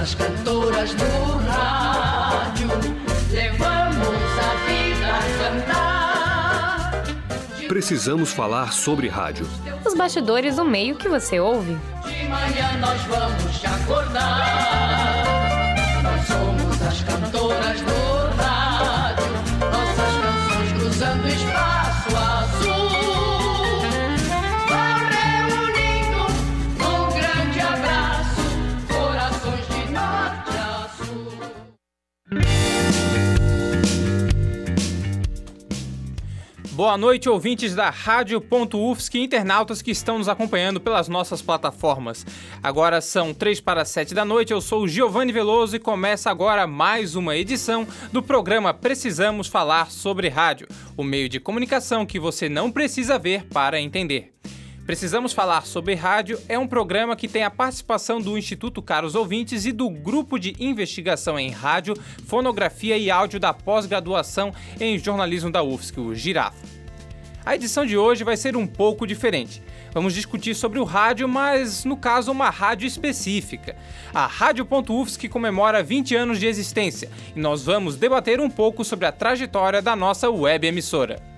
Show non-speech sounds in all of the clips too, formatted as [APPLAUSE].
as cantoras no rádio, levamos a vida a cantar. Precisamos falar sobre rádio. Os bastidores do meio que você ouve. De manhã nós vamos te acordar. Nós somos as cantoras Boa noite, ouvintes da Rádio.UFSC e internautas que estão nos acompanhando pelas nossas plataformas. Agora são 3 para 7 da noite, eu sou Giovanni Veloso e começa agora mais uma edição do programa Precisamos Falar sobre Rádio, o meio de comunicação que você não precisa ver para entender. Precisamos Falar sobre Rádio é um programa que tem a participação do Instituto Caros Ouvintes e do Grupo de Investigação em Rádio, Fonografia e Áudio da Pós-Graduação em Jornalismo da UFSC, o Girafa. A edição de hoje vai ser um pouco diferente. Vamos discutir sobre o rádio, mas no caso uma rádio específica. A Rádio.UFSC comemora 20 anos de existência e nós vamos debater um pouco sobre a trajetória da nossa web emissora.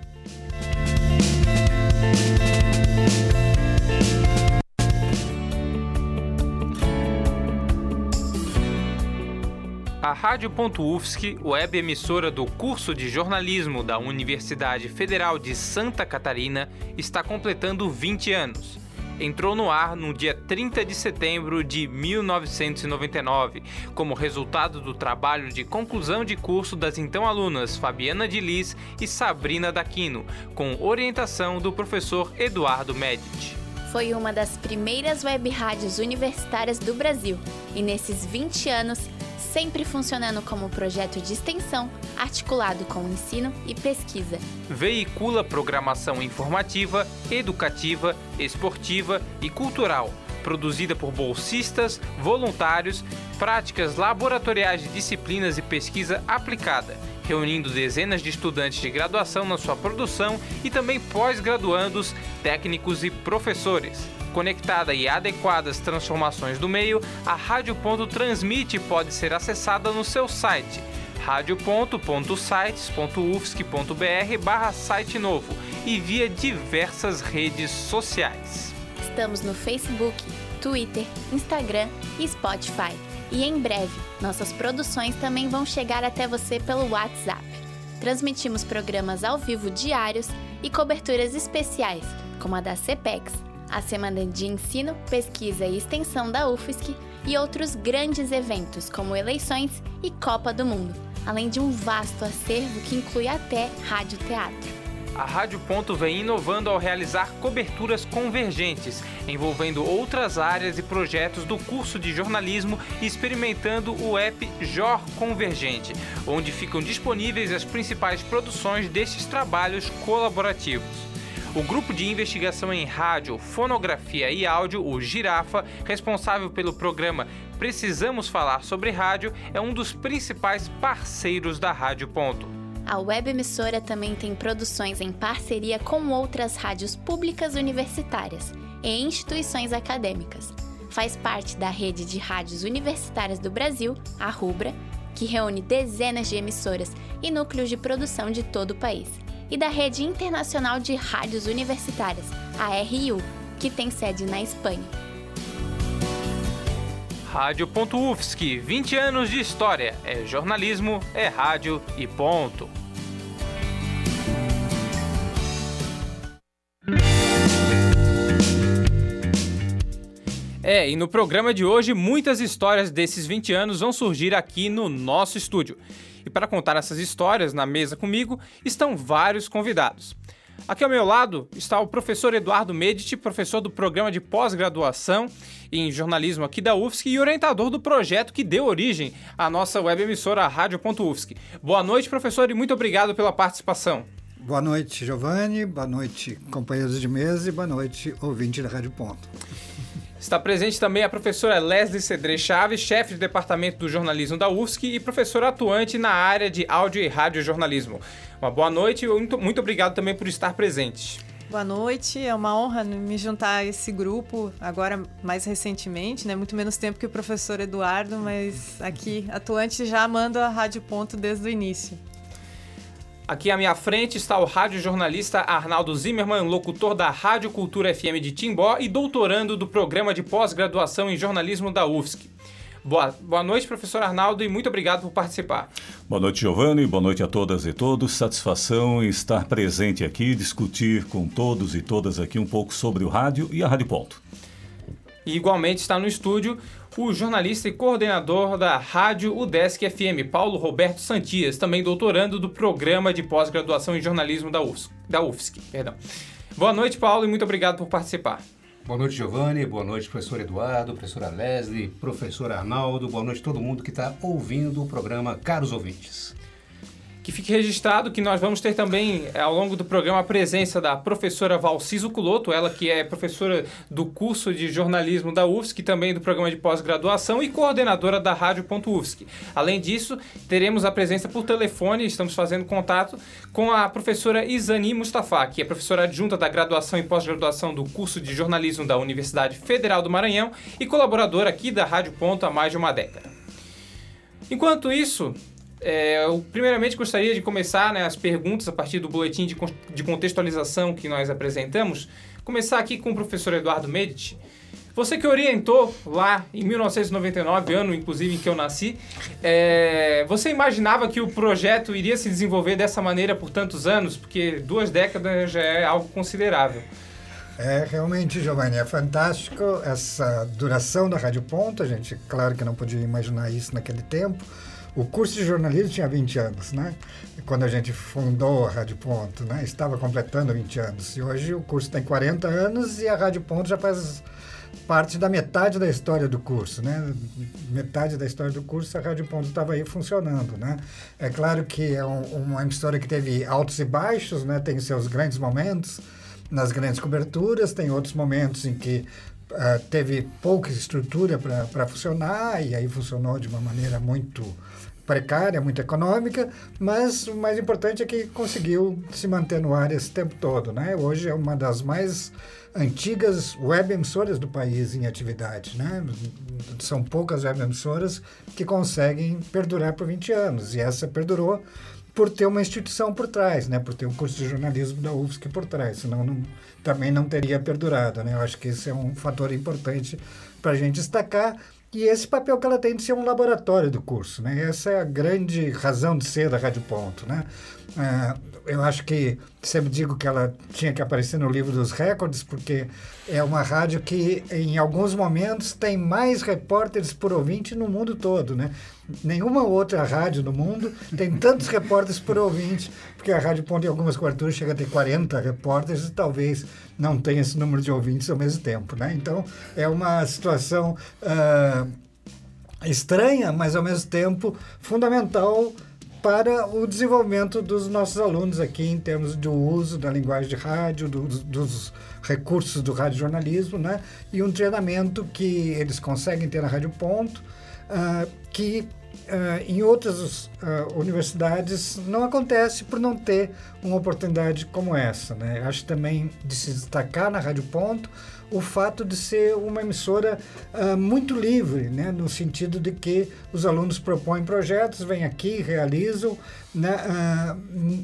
A Rádio.UFSC, web emissora do curso de jornalismo da Universidade Federal de Santa Catarina, está completando 20 anos. Entrou no ar no dia 30 de setembro de 1999, como resultado do trabalho de conclusão de curso das então alunas Fabiana de Lis e Sabrina Daquino, com orientação do professor Eduardo Medici. Foi uma das primeiras web rádios universitárias do Brasil e nesses 20 anos sempre funcionando como projeto de extensão articulado com ensino e pesquisa. Veicula programação informativa, educativa, esportiva e cultural, produzida por bolsistas, voluntários, práticas laboratoriais de disciplinas e pesquisa aplicada, reunindo dezenas de estudantes de graduação na sua produção e também pós-graduandos, técnicos e professores. Conectada e adequada às transformações do meio, a Rádio Ponto transmite pode ser acessada no seu site radio.sites.ufsc.br barra site novo e via diversas redes sociais. Estamos no Facebook, Twitter, Instagram e Spotify. E em breve, nossas produções também vão chegar até você pelo WhatsApp. Transmitimos programas ao vivo diários e coberturas especiais, como a da CPEX, a Semana de Ensino, Pesquisa e Extensão da UFSC e outros grandes eventos como eleições e Copa do Mundo, além de um vasto acervo que inclui até rádio-teatro. A Rádio Ponto vem inovando ao realizar coberturas convergentes, envolvendo outras áreas e projetos do curso de jornalismo e experimentando o app JOR Convergente, onde ficam disponíveis as principais produções destes trabalhos colaborativos. O grupo de investigação em rádio, fonografia e áudio, o Girafa, responsável pelo programa Precisamos Falar sobre Rádio, é um dos principais parceiros da Rádio Ponto. A web emissora também tem produções em parceria com outras rádios públicas universitárias e instituições acadêmicas. Faz parte da rede de rádios universitárias do Brasil, a RUBRA, que reúne dezenas de emissoras e núcleos de produção de todo o país, e da Rede Internacional de Rádios Universitárias, a RIU, que tem sede na Espanha. Rádio.UFSC, 20 anos de história. É jornalismo, é rádio e ponto. É, e no programa de hoje, muitas histórias desses 20 anos vão surgir aqui no nosso estúdio. E para contar essas histórias na mesa comigo estão vários convidados. Aqui ao meu lado está o professor Eduardo Medici, professor do programa de pós-graduação em jornalismo aqui da UFSC e orientador do projeto que deu origem à nossa web emissora Rádio.UFSC. Boa noite, professor, e muito obrigado pela participação. Boa noite, Giovanni. Boa noite, companheiros de mesa e boa noite, ouvinte da Rádio Ponto. Está presente também a professora Leslie Cedré Chaves, chefe de departamento do jornalismo da UFSC e professora atuante na área de áudio e rádio jornalismo. Uma boa noite e muito, obrigado também por estar presente. Boa noite, é uma honra me juntar a esse grupo, agora mais recentemente, né? Muito menos tempo que o professor Eduardo, mas aqui atuante já amando a Rádio Ponto desde o início. Aqui à minha frente está o radiojornalista Arnaldo Zimmermann, locutor da Rádio Cultura FM de Timbó e doutorando do programa de pós-graduação em jornalismo da UFSC. Boa, boa noite, professor Arnaldo, e muito obrigado por participar. Boa noite, Giovanni. Boa noite a todas e todos. Satisfação em estar presente aqui, discutir com todos e todas aqui um pouco sobre o rádio e a Rádio Ponto. E igualmente está no estúdio o jornalista e coordenador da Rádio UDESC FM, Paulo Roberto Santias, também doutorando do programa de pós-graduação em jornalismo da UFSC. Da UFSC perdão. Boa noite, Paulo, e muito obrigado por participar. Boa noite, Giovanni. Boa noite, professor Eduardo, professora Leslie, professor Arnaldo. Boa noite a todo mundo que está ouvindo o programa Caros Ouvintes. Que fique registrado que nós vamos ter também, eh, ao longo do programa, a presença da professora Valciso Culoto, ela que é professora do curso de jornalismo da UFSC, também do programa de pós-graduação e coordenadora da Rádio.UFSC. Além disso, teremos a presença por telefone, estamos fazendo contato com a professora Isani Mustafa, que é professora adjunta da graduação e pós-graduação do curso de jornalismo da Universidade Federal do Maranhão e colaboradora aqui da Rádio Ponto há mais de uma década. Enquanto isso, é, eu primeiramente gostaria de começar né, as perguntas a partir do boletim de, de contextualização que nós apresentamos. Começar aqui com o professor Eduardo Medici. Você que orientou lá em 1999, ano inclusive em que eu nasci, é, você imaginava que o projeto iria se desenvolver dessa maneira por tantos anos? Porque duas décadas já é algo considerável. É, realmente, Giovanni, é fantástico essa duração da Rádio Ponto. A gente, claro que não podia imaginar isso naquele tempo. O curso de jornalismo tinha 20 anos, né? Quando a gente fundou a Rádio Ponto, né? Estava completando 20 anos. E hoje o curso tem 40 anos e a Rádio Ponto já faz parte da metade da história do curso, né? Metade da história do curso a Rádio Ponto estava aí funcionando, né? É claro que é um, uma emissora que teve altos e baixos, né? Tem seus grandes momentos nas grandes coberturas, tem outros momentos em que uh, teve pouca estrutura para funcionar e aí funcionou de uma maneira muito precária, muito econômica, mas o mais importante é que conseguiu se manter no ar esse tempo todo. Né? Hoje é uma das mais antigas web emissoras do país em atividade. Né? São poucas web emissoras que conseguem perdurar por 20 anos, e essa perdurou por ter uma instituição por trás, né? por ter um curso de jornalismo da UFSC por trás, senão não, também não teria perdurado. Né? Eu acho que esse é um fator importante para a gente destacar. E esse papel que ela tem de ser um laboratório do curso, né? Essa é a grande razão de ser da Rádio Ponto, né? É, eu acho que sempre digo que ela tinha que aparecer no livro dos recordes, porque é uma rádio que, em alguns momentos, tem mais repórteres por ouvinte no mundo todo, né? Nenhuma outra rádio no mundo tem tantos repórteres por ouvinte, porque a Rádio Ponto, em algumas coberturas, chega a ter 40 repórteres e talvez não tenha esse número de ouvintes ao mesmo tempo, né? Então, é uma situação uh, estranha, mas, ao mesmo tempo, fundamental para o desenvolvimento dos nossos alunos aqui em termos do uso da linguagem de rádio, do, dos recursos do radiojornalismo, né? E um treinamento que eles conseguem ter na Rádio Ponto, uh, que uh, em outras uh, universidades não acontece por não ter uma oportunidade como essa, né? Acho também de se destacar na Rádio Ponto o fato de ser uma emissora uh, muito livre, né? no sentido de que os alunos propõem projetos, vêm aqui, realizam. Né? Uh,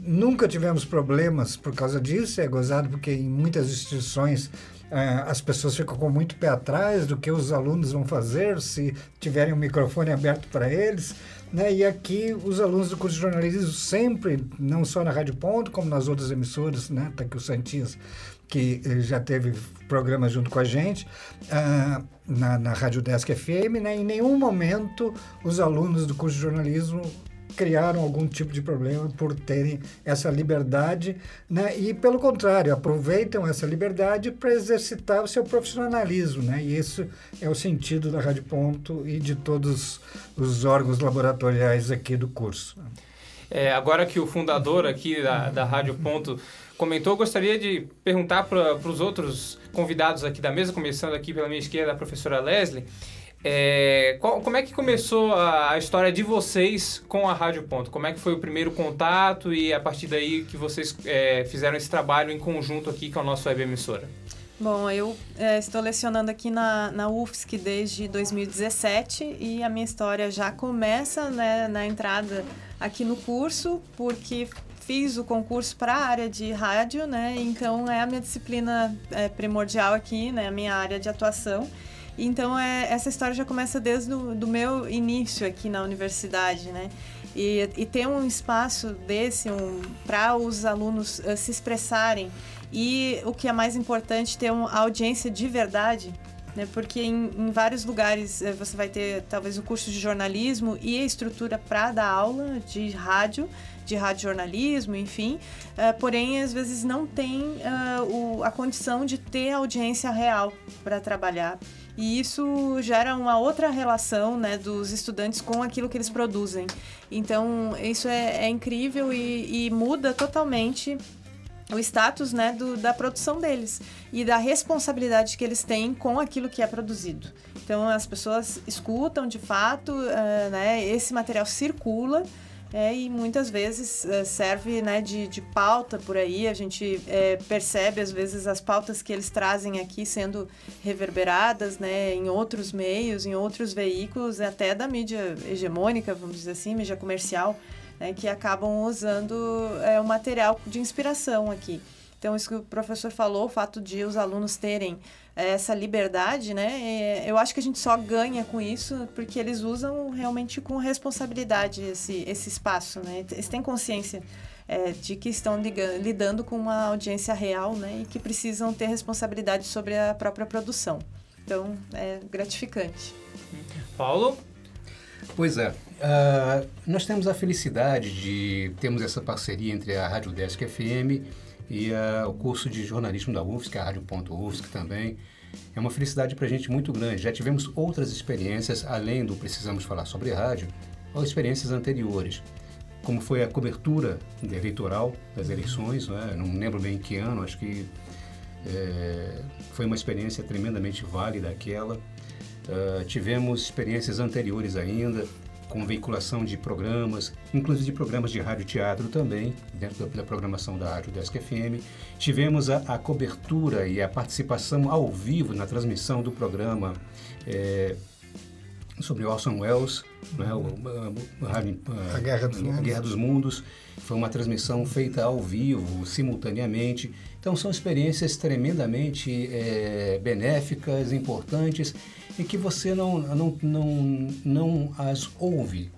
nunca tivemos problemas por causa disso, é gozado porque em muitas instituições uh, as pessoas ficam com muito pé atrás do que os alunos vão fazer se tiverem um microfone aberto para eles. Né? E aqui os alunos do curso de jornalismo sempre, não só na Rádio Ponto, como nas outras emissoras, né? Tá aqui o Santinhas que eh, já teve programa junto com a gente uh, na, na Rádio Desk FM, né? em nenhum momento os alunos do curso de jornalismo criaram algum tipo de problema por terem essa liberdade, né? E pelo contrário, aproveitam essa liberdade para exercitar o seu profissionalismo, né? E isso é o sentido da Rádio Ponto e de todos os órgãos laboratoriais aqui do curso. É, agora que o fundador aqui da, da Rádio Ponto comentou, gostaria de perguntar para os outros convidados aqui da mesa, começando aqui pela minha esquerda, a professora Leslie, É, qual- como é que começou a, a história de vocês com a Rádio Ponto? Como é que foi o primeiro contato e a partir daí que vocês é, fizeram esse trabalho em conjunto aqui com a nossa web emissora? Bom, eu eh, estou lecionando aqui na, na UFSC desde 2017 e a minha história já começa né, na entrada aqui no curso, porque fiz o concurso para a área de rádio, né? Então é a minha disciplina eh, primordial aqui, né? A minha área de atuação. Então é, essa história já começa desde o meu início aqui na universidade, né? E, e ter um espaço desse um, para os alunos eh, se expressarem e o que é mais importante, ter uma audiência de verdade, né? Porque em, em vários lugares eh, você vai ter talvez o curso de jornalismo e a estrutura para dar aula de rádio, de radiojornalismo, enfim. Eh, porém, às vezes não tem ah, o- a condição de ter audiência real para trabalhar. E isso gera uma outra relação né, dos estudantes com aquilo que eles produzem. Então, isso é, é incrível e, e muda totalmente o status né, do, da produção deles e da responsabilidade que eles têm com aquilo que é produzido. Então, as pessoas escutam de fato, eh, né, esse material circula. É, e muitas vezes eh, serve né, de, de pauta por aí. A gente eh, percebe, às vezes, as pautas que eles trazem aqui sendo reverberadas né, em outros meios, em outros veículos, até da mídia hegemônica, vamos dizer assim, mídia comercial, né, que acabam usando é, o material de inspiração aqui. Então, isso que o professor falou, o fato de os alunos terem é, essa liberdade, né? é, eu acho que a gente só ganha com isso porque eles usam realmente com responsabilidade esse, esse espaço, né? Eles têm consciência é, de que estão liga- lidando com uma audiência real, né? E que precisam ter responsabilidade sobre a própria produção. Então, é gratificante. Paulo? Pois é. ah, nós temos a felicidade de termos essa parceria entre a Rádio Desk FM e ah, o curso de jornalismo da UFSC, a Rádio.UFSC também. É uma felicidade para a gente muito grande. Já tivemos outras experiências, além do Precisamos Falar sobre Rádio, ou experiências anteriores, como foi a cobertura eleitoral das eleições, né? não lembro bem em que ano, acho que é, foi uma experiência tremendamente válida aquela. Uh, tivemos experiências anteriores ainda, com veiculação de programas, inclusive de programas de rádio-teatro também, dentro da, da programação da Rádio Desk FM. Tivemos a, a cobertura e a participação ao vivo na transmissão do programa eh, sobre Orson Welles, né, o, a, a rádio- A Guerra dos a Mundos. Guerra dos Mundos. Foi uma transmissão feita ao vivo, simultaneamente. Então, são experiências tremendamente eh, benéficas, importantes, e que você não, não, não, não as ouve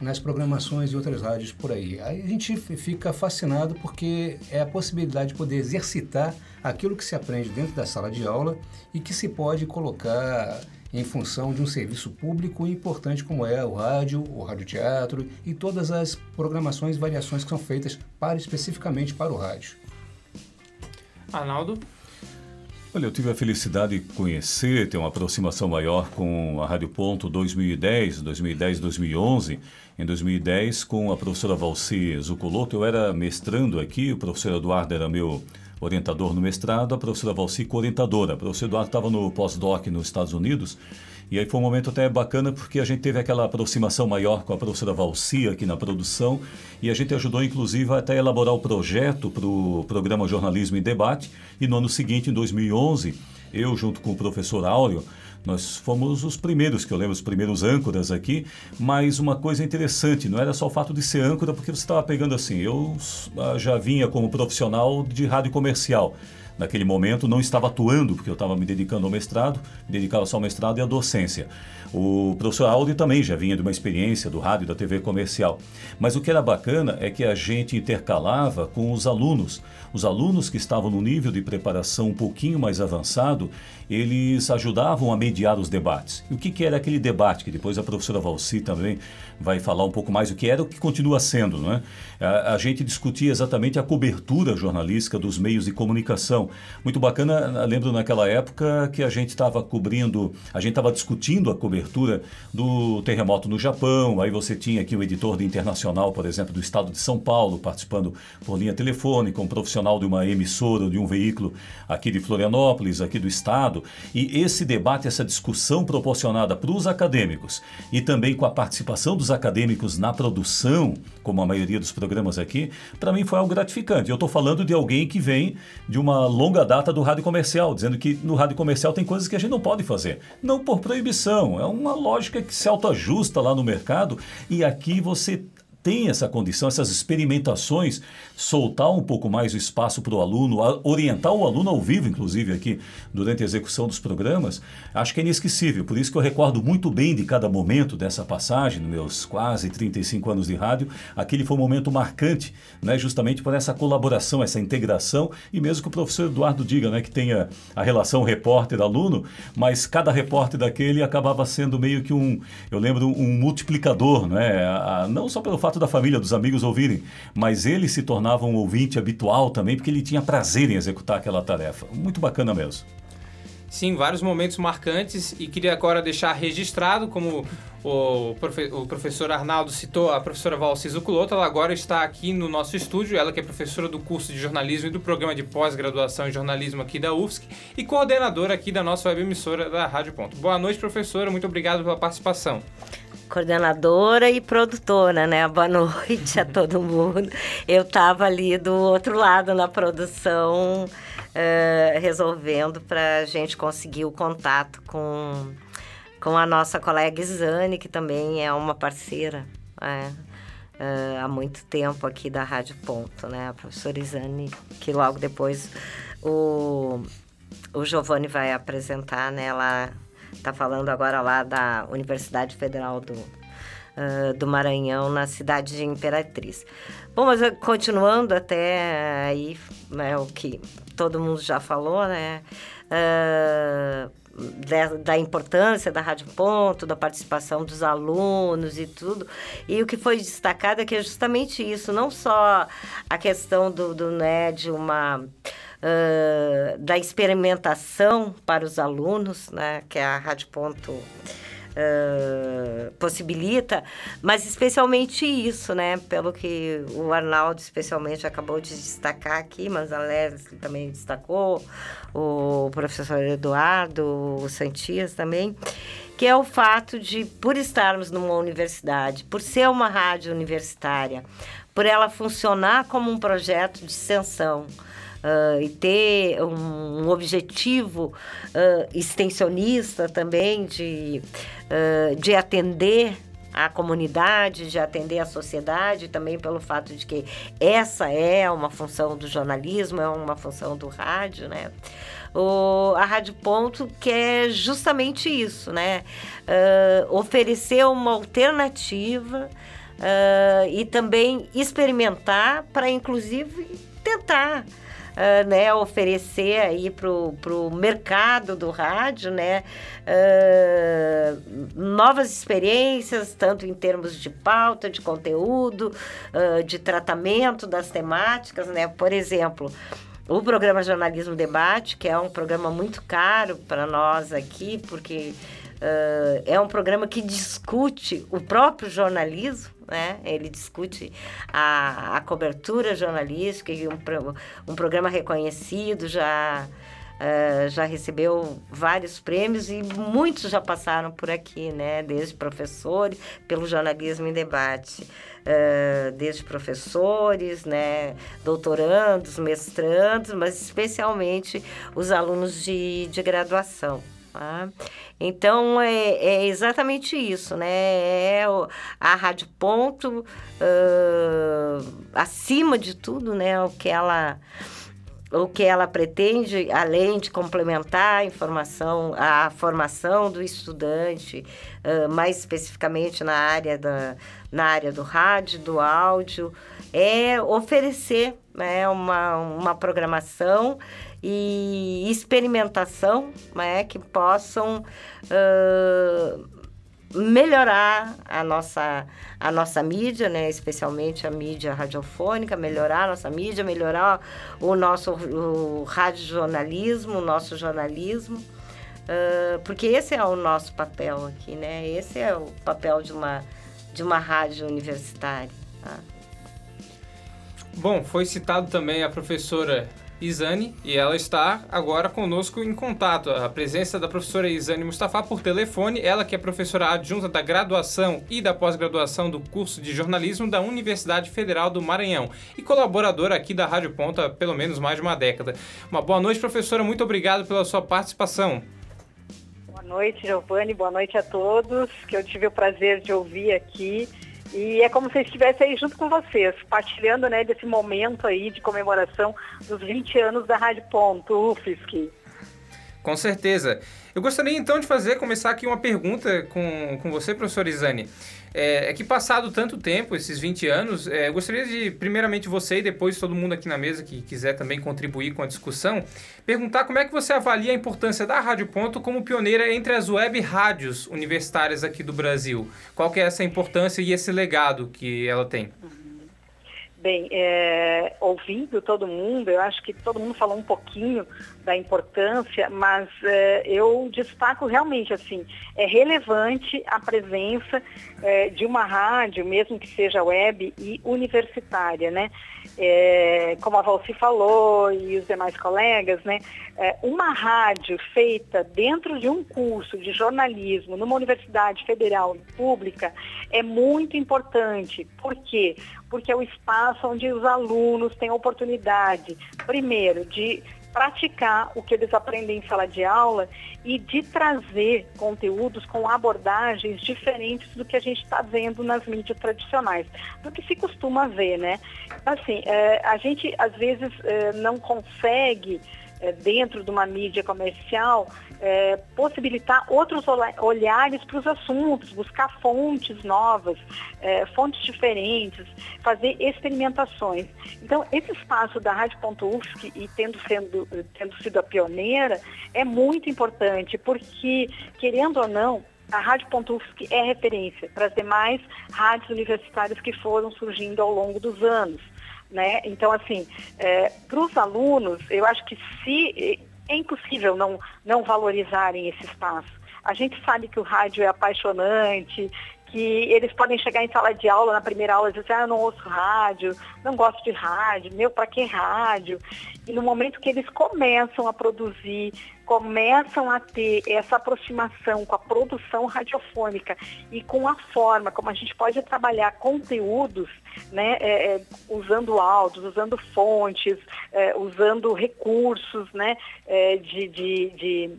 nas programações de outras rádios por aí. Aí a gente fica fascinado porque é a possibilidade de poder exercitar aquilo que se aprende dentro da sala de aula e que se pode colocar em função de um serviço público importante como é o rádio, o radioteatro e todas as programações e variações que são feitas para especificamente para o rádio. Arnaldo? Olha, eu tive a felicidade de conhecer, ter uma aproximação maior com a Rádio Ponto 2010, 2010, 2011. Em 2010, com a professora Valci Zucoloto, eu era mestrando aqui, o professor Eduardo era meu orientador no mestrado, a professora Valci co-orientadora. O professor Eduardo estava no pós-doc nos Estados Unidos, e aí foi um momento até bacana porque a gente teve aquela aproximação maior com a professora Valci aqui na produção e a gente ajudou inclusive até elaborar o projeto para o programa Jornalismo em Debate e no ano seguinte, em 2011, eu junto com o professor Áureo, nós fomos os primeiros, que eu lembro, os primeiros âncoras aqui, mas uma coisa interessante, não era só o fato de ser âncora, porque você estava pegando assim, eu ah, já vinha como profissional de rádio comercial, Naquele momento não estava atuando, porque eu estava me dedicando ao mestrado, me dedicava só ao mestrado e à docência. O professor Aldi também já vinha de uma experiência do rádio e da TV comercial. Mas o que era bacana é que a gente intercalava com os alunos. Os alunos que estavam no nível de preparação um pouquinho mais avançado, eles ajudavam a mediar os debates. E o que, que era aquele debate, que depois a professora Valci também vai falar um pouco mais o que era o que continua sendo, não é? A, a gente discutia exatamente a cobertura jornalística dos meios de comunicação. muito bacana. Lembro naquela época que a gente estava cobrindo, a gente estava discutindo a cobertura do terremoto no Japão. Aí você tinha aqui o editor do Internacional, por exemplo, do estado de São Paulo, participando por linha telefônica, um profissional de uma emissora, de um veículo aqui de Florianópolis, aqui do estado. E esse debate, essa discussão proporcionada para os acadêmicos e também com a participação dos acadêmicos na produção, como a maioria dos programas aqui, para mim foi algo gratificante. Eu estou falando de alguém que vem de uma longa data do rádio comercial, dizendo que no rádio comercial tem coisas que a gente não pode fazer. Não por proibição, é uma lógica que se autoajusta lá no mercado e aqui você tem essa condição, essas experimentações, soltar um pouco mais o espaço para o aluno, orientar o aluno ao vivo, inclusive aqui durante a execução dos programas, acho que é inesquecível. Por isso que eu recordo muito bem de cada momento dessa passagem, nos meus quase 35 anos de rádio, aquele foi um momento marcante, né, justamente por essa colaboração, essa integração, e mesmo que o professor Eduardo diga né, que tenha a relação repórter-aluno, mas cada repórter daquele acabava sendo meio que um, eu lembro, um multiplicador, né, não só pelo fato fato da família, dos amigos ouvirem, mas ele se tornava um ouvinte habitual também, porque ele tinha prazer em executar aquela tarefa. Muito bacana mesmo. Sim, vários momentos marcantes e queria agora deixar registrado, como o, profe o professor Arnaldo citou, a professora Valci Zuculoto, ela agora está aqui no nosso estúdio, ela que é professora do curso de jornalismo e do programa de pós-graduação em jornalismo aqui da UFSC e coordenadora aqui da nossa web emissora da Rádio Ponto. Boa noite, professora, muito obrigado pela participação coordenadora e produtora, né? [LAUGHS] Boa noite a todo mundo. Eu estava ali do outro lado na produção, uh, resolvendo para a gente conseguir o contato com, com a nossa colega Isane, que também é uma parceira. É. Uh, há muito tempo aqui da Rádio Ponto, né? A professora Isane, que logo depois o, o Giovanni vai apresentar, né? Ela está falando agora lá da Universidade Federal do, uh, do Maranhão, na cidade de Imperatriz. Bom, mas continuando até aí, né, o que todo mundo já falou, né? Uh, da, importância da Rádio Ponto, da participação dos alunos e tudo. E o que foi destacado é que é justamente isso, não só a questão do, do né, de uma da experimentação para os alunos, né, que a Rádio Ponto uh, possibilita, mas especialmente isso, né, pelo que o Arnaldo especialmente acabou de destacar aqui, mas a Leslie também destacou, o professor Eduardo, o Santias também, que é o fato de, por estarmos numa universidade, por ser uma rádio universitária, por ela funcionar como um projeto de extensão, uh, e ter um, um objetivo uh, extensionista também de, uh, de atender a comunidade, de atender a sociedade, também pelo fato de que essa é uma função do jornalismo, é uma função do rádio, né? O, a Rádio Ponto quer justamente isso, né? Uh, oferecer uma alternativa uh, e também experimentar para, inclusive, tentar uh, né, oferecer aí para o mercado do rádio, né, uh, novas experiências, tanto em termos de pauta, de conteúdo, uh, de tratamento das temáticas, né, por exemplo, o programa Jornalismo Debate, que é um programa muito caro para nós aqui, porque uh, é um programa que discute o próprio jornalismo, né? Ele discute a, a cobertura jornalística e um, um programa reconhecido já Uh, já recebeu vários prêmios e muitos já passaram por aqui, né? Desde professores, pelo jornalismo em debate, uh, desde professores, né? Doutorandos, mestrandos, mas especialmente os alunos de, de graduação. Tá? Então é, é, exatamente isso, né? É a Rádio Ponto, uh, acima de tudo, né? O que ela o que ela pretende, além de complementar a informação, a formação do estudante, uh, mais especificamente na área, da, na área do rádio, do áudio, é oferecer né, uma, uma programação e experimentação né, que possam uh, melhorar a nossa, a nossa mídia, né? especialmente a mídia radiofônica, melhorar a nossa mídia, melhorar o nosso o radiojornalismo, o nosso jornalismo, uh, porque esse é o nosso papel aqui, né? Esse é o papel de uma, de uma rádio universitária. Tá? Bom, foi citado também a professora Isane e ela está agora conosco em contato. A presença da professora Isane Mustafa por telefone, ela que é professora adjunta da graduação e da pós-graduação do curso de jornalismo da Universidade Federal do Maranhão e colaboradora aqui da Rádio Ponta há pelo menos mais de uma década. Uma boa noite, professora, muito obrigado pela sua participação. Boa noite, Giovanni, boa noite a todos, que eu tive o prazer de ouvir aqui e é como se eu estivesse aí junto com vocês, partilhando né, desse momento aí de comemoração dos 20 anos da Rádio Ponto, UFSC. Com certeza. Eu gostaria então de fazer, começar aqui uma pergunta com, com você, professor Isane. É, é que passado tanto tempo, esses 20 anos, é, eu gostaria de, primeiramente você e depois todo mundo aqui na mesa que quiser também contribuir com a discussão, perguntar como é que você avalia a importância da Rádio Ponto como pioneira entre as web rádios universitárias aqui do Brasil. Qual que é essa importância e esse legado que ela tem? Bem, é, ouvindo todo mundo, eu acho que todo mundo falou um pouquinho da importância, mas é, eu destaco realmente assim, é relevante a presença é, de uma rádio, mesmo que seja web e universitária, né? É, como a Valci falou e os demais colegas, né? É, uma rádio feita dentro de um curso de jornalismo numa universidade federal pública é muito importante. Por quê? Porque é o espaço onde os alunos têm a oportunidade, primeiro, de praticar o que eles aprendem em sala de aula e de trazer conteúdos com abordagens diferentes do que a gente está vendo nas mídias tradicionais, do que se costuma ver, né? Assim, é, a gente às vezes é, não consegue dentro de uma mídia comercial, é, possibilitar outros olhares para os assuntos, buscar fontes novas, é, fontes diferentes, fazer experimentações. Então, esse espaço da Rádio.UFSC e tendo, sendo, tendo sido a pioneira, é muito importante, porque, querendo ou não, a Rádio.UFSC é referência para as demais rádios universitárias que foram surgindo ao longo dos anos. Né? Então, assim, é, para os alunos, eu acho que se é impossível não, não valorizarem esse espaço. A gente sabe que o rádio é apaixonante, que eles podem chegar em sala de aula, na primeira aula, e dizer, ah, eu não ouço rádio, não gosto de rádio, meu, para que rádio? E no momento que eles começam a produzir, começam a ter essa aproximação com a produção radiofônica e com a forma como a gente pode trabalhar conteúdos, né, é, é, usando áudios, usando fontes, é, usando recursos, né, é, de, de, de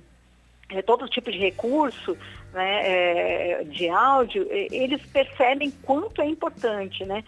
é, todo tipo de recurso, né, é, de áudio, eles percebem quanto é importante, né?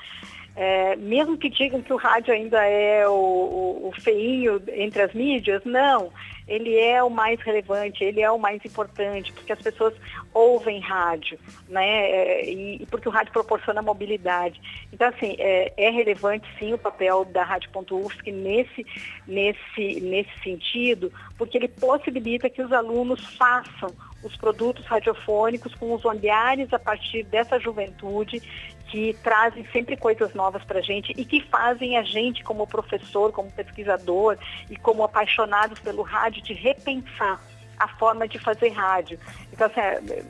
É, mesmo que digam que o rádio ainda é o, o, o, feinho entre as mídias, não. Ele é o mais relevante, ele é o mais importante, porque as pessoas ouvem rádio, né? É, e, e, porque o rádio proporciona mobilidade. Então, assim, é, é relevante sim o papel da Rádio.UFSC nesse, nesse, nesse sentido, porque ele possibilita que os alunos façam os produtos radiofônicos com os olhares a partir dessa juventude que trazem sempre coisas novas para a gente e que fazem a gente, como professor, como pesquisador e como apaixonados pelo rádio, de repensar a forma de fazer rádio. Então, assim,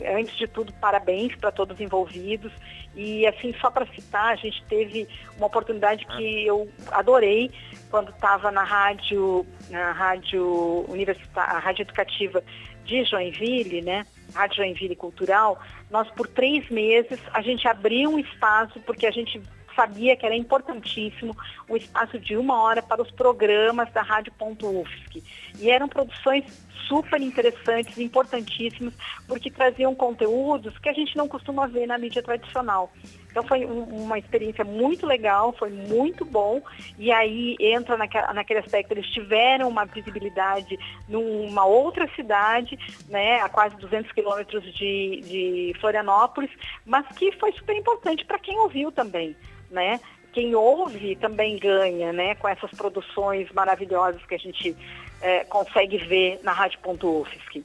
é, antes de tudo, parabéns para todos envolvidos. E, assim, só para citar, a gente teve uma oportunidade que eu adorei quando estava na rádio, na rádio universitária, rádio educativa de Joinville, né? Rádio Joinville Cultural, nós por três meses a gente abriu um espaço porque a gente sabia que era importantíssimo o espaço de uma hora para os programas da Rádio.UFSC. E eram produções super interessantes, importantíssimas, porque traziam conteúdos que a gente não costuma ver na mídia tradicional. Então foi um, uma experiência muito legal, foi muito bom. E aí entra naquela, naquele aspecto, eles tiveram uma visibilidade numa outra cidade, né, a quase 200 quilômetros de, de Florianópolis, mas que foi super importante para quem ouviu também, né? Quem ouve também ganha, né, com essas produções maravilhosas que a gente é, consegue ver na Rádio.UFSC.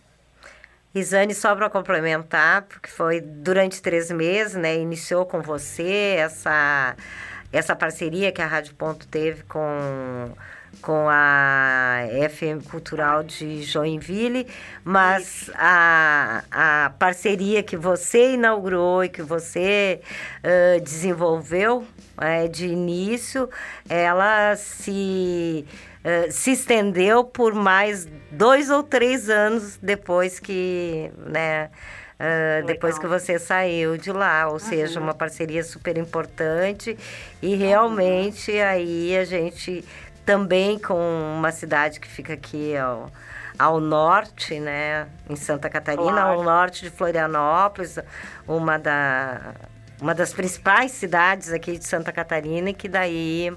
Isane, só para complementar, porque foi durante três meses, né? Iniciou com você essa, essa parceria que a Rádio Ponto teve com, com a FM Cultural de Joinville, mas a, a parceria que você inaugurou e que você uh, desenvolveu é, de início, ela se uh, se estendeu por mais dois ou três anos depois que, né, uh, depois que você saiu de lá, ou uhum. seja, uma parceria super importante e realmente uhum. aí a gente também com uma cidade que fica aqui ao, ao norte, né, em Santa Catarina, claro. ao norte de Florianópolis, uma da uma das principais cidades aqui de Santa Catarina e que daí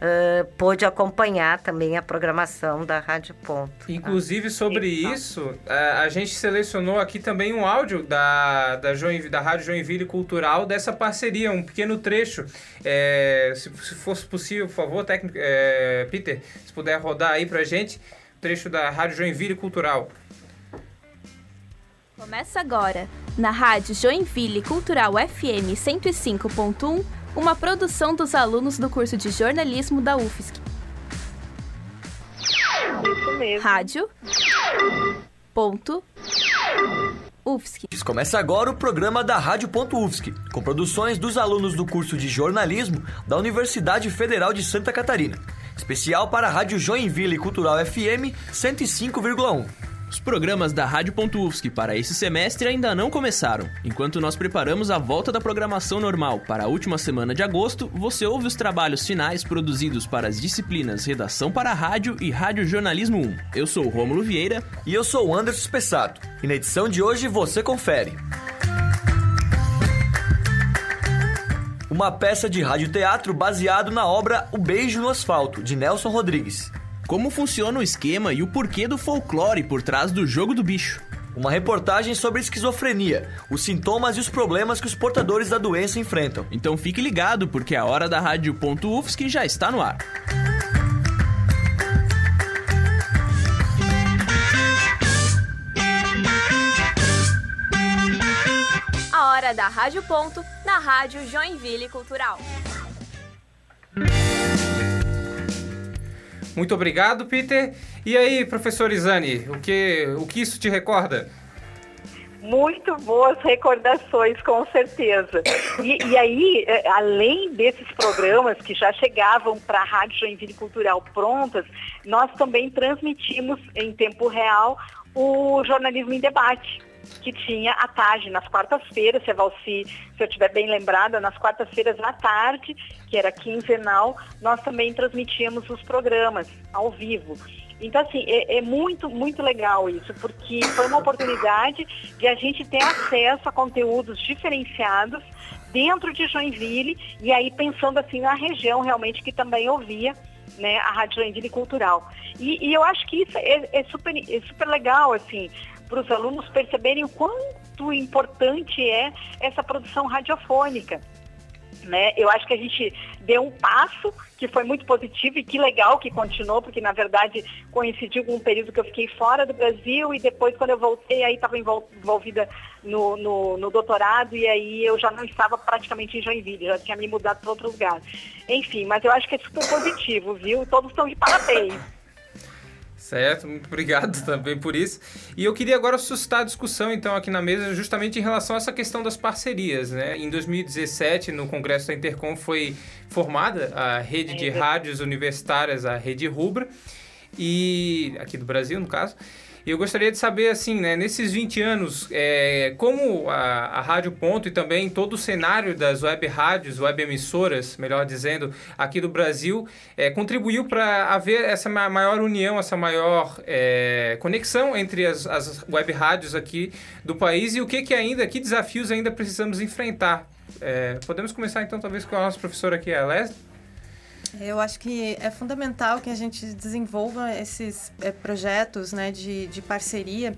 uh, pôde acompanhar também a programação da Rádio Ponto. Inclusive, sobre isso, a gente selecionou aqui também um áudio da, da, Joinville, da Rádio Joinville Cultural dessa parceria, um pequeno trecho. É, se, se, fosse possível, por favor, técnico, é, Peter, se puder rodar aí pra gente, trecho da Rádio Joinville Cultural. Começa agora, na Rádio Joinville Cultural FM 105.1 uma produção dos alunos do curso de jornalismo da UFSC. Isso mesmo. Rádio. Ponto. UFSC. Começa agora o programa da Rádio Ponto UFSC, com produções dos alunos do curso de jornalismo da Universidade Federal de Santa Catarina. Especial para a Rádio Joinville Cultural FM 105,1. Os programas da Rádio.UFSC para esse semestre ainda não começaram. Enquanto nós preparamos a volta da programação normal para a última semana de agosto, você ouve os trabalhos finais produzidos para as disciplinas Redação para a Rádio e Rádio Jornalismo 1. Eu sou Rômulo Vieira. E eu sou o Anderson Spessato. E na edição de hoje você confere. Uma peça de radioteatro baseado na obra O Beijo no Asfalto, de Nelson Rodrigues. Como funciona o esquema e o porquê do folclore por trás do jogo do bicho. Uma reportagem sobre esquizofrenia, os sintomas e os problemas que os portadores da doença enfrentam. Então fique ligado, porque a hora da Rádio.UFSC já está no ar. A hora da Rádio Ponto, na Rádio Joinville Cultural. Muito obrigado, Peter. E aí, professor Isane, o que, o que isso te recorda? Muito boas recordações, com certeza. E, e, aí, é, além desses programas que já chegavam para a Rádio Joinville Cultural prontas, nós também transmitimos em tempo real o jornalismo em debate que tinha à tarde, nas quartas-feiras, se se eu estiver bem lembrada, nas quartas-feiras à tarde, que era quinzenal, nós também transmitíamos os programas ao vivo. Então, assim, é, é, muito, muito legal isso, porque foi uma oportunidade de a gente ter acesso a conteúdos diferenciados dentro de Joinville e aí pensando assim na região realmente que também ouvia né, a Rádio Joinville Cultural. E, e eu acho que isso é, é, super, é super legal, assim, para os alunos perceberem o quanto importante é essa produção radiofônica. Né? Eu acho que a gente deu um passo que foi muito positivo e que legal que continuou, porque na verdade coincidiu com um período que eu fiquei fora do Brasil e depois quando eu voltei aí estava envolvida no, no, no, doutorado e aí eu já não estava praticamente em Joinville, já tinha me mudado para outro lugar. Enfim, mas eu acho que é super positivo, viu? Todos estão de parabéns. [LAUGHS] Certo, muito obrigado [LAUGHS] também por isso. E eu queria agora suscitar a discussão, então, aqui na mesa, justamente em relação a essa questão das parcerias. Né? Em 2017, no Congresso da Intercom, foi formada a rede de rádios universitárias, a Rede Rubra, e aqui do Brasil, no caso. E eu gostaria de saber, assim, né, nesses 20 anos, é, como a, a Rádio Ponto e também todo o cenário das web rádios, web emissoras, melhor dizendo, aqui do Brasil, é, contribuiu para haver essa maior união, essa maior é, conexão entre as, as web rádios aqui do país e o que, que ainda, que desafios ainda precisamos enfrentar. É, podemos começar então talvez com a nossa professora aqui, a Leslie? Eu acho que é fundamental que a gente desenvolva esses é, projetos né, de, de parceria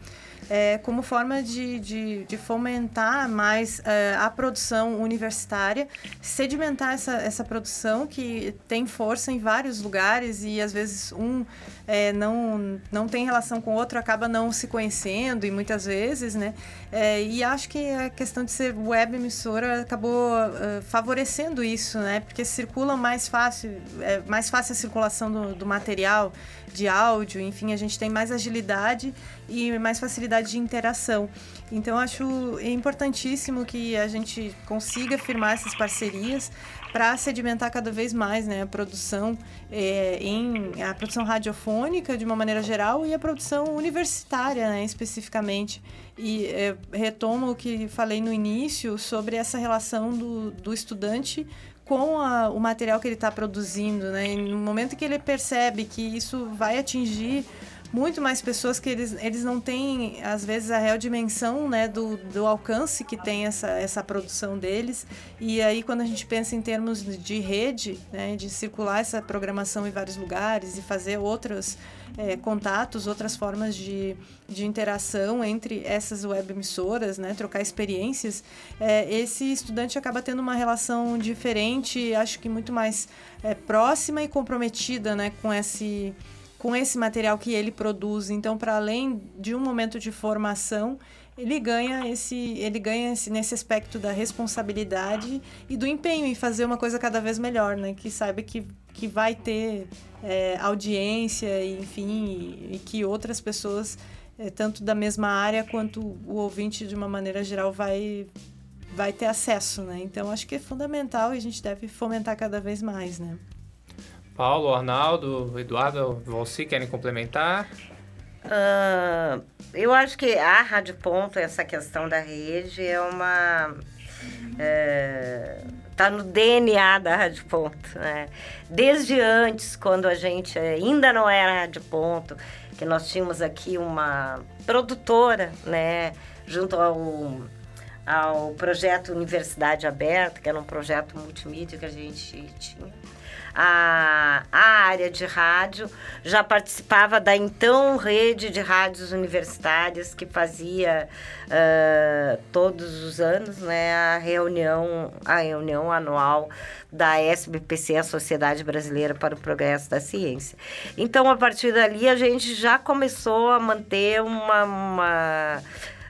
é, como forma de, de, de fomentar mais é, a produção universitária, sedimentar essa, essa produção que tem força em vários lugares e às vezes um é, não, não tem relação com o outro, acaba não se conhecendo e muitas vezes, né? É, e acho que a questão de ser web emissora acabou uh, favorecendo isso, né? Porque circula mais fácil, é mais fácil a circulação do, do material, de áudio, enfim, a gente tem mais agilidade e mais facilidade de interação. Então, acho importantíssimo que a gente consiga firmar essas parcerias para sedimentar cada vez mais né, a produção é, em a produção radiofônica de uma maneira geral e a produção universitária né, especificamente e é, retomo o que falei no início sobre essa relação do, do estudante com a, o material que ele está produzindo, né? E no momento que ele percebe que isso vai atingir muito mais pessoas que eles, eles não têm, às vezes, a real dimensão né, do, do alcance que tem essa, essa produção deles. E aí, quando a gente pensa em termos de rede, né, de circular essa programação em vários lugares e fazer outros é, contatos, outras formas de, de interação entre essas web emissoras, né, trocar experiências, é, esse estudante acaba tendo uma relação diferente, acho que muito mais é, próxima e comprometida né, com esse com esse material que ele produz. Então, para além de um momento de formação, ele ganha esse ele ganha esse, nesse aspecto da responsabilidade e do empenho em fazer uma coisa cada vez melhor, né? Que saiba que, que vai ter é, audiência, enfim, e, e, que outras pessoas, é, tanto da mesma área quanto o ouvinte de uma maneira geral vai vai ter acesso, né? Então acho que é fundamental e a gente deve fomentar cada vez mais, né? Paulo, Arnaldo, Eduardo, você querem complementar? Uh, eu acho que a Rádio Ponto, essa questão da rede, é uma. É, tá no DNA da Rádio Ponto. Né? Desde antes, quando a gente ainda não era Rádio Ponto, que nós tínhamos aqui uma produtora, né, junto ao, ao projeto Universidade Aberta, que era um projeto multimídia que a gente tinha a, a área de rádio, já participava da então rede de rádios universitárias que fazia uh, todos os anos né, a reunião, a reunião anual da SBPC, a Sociedade Brasileira para o Progresso da Ciência. Então, a partir dali, a gente já começou a manter uma, uma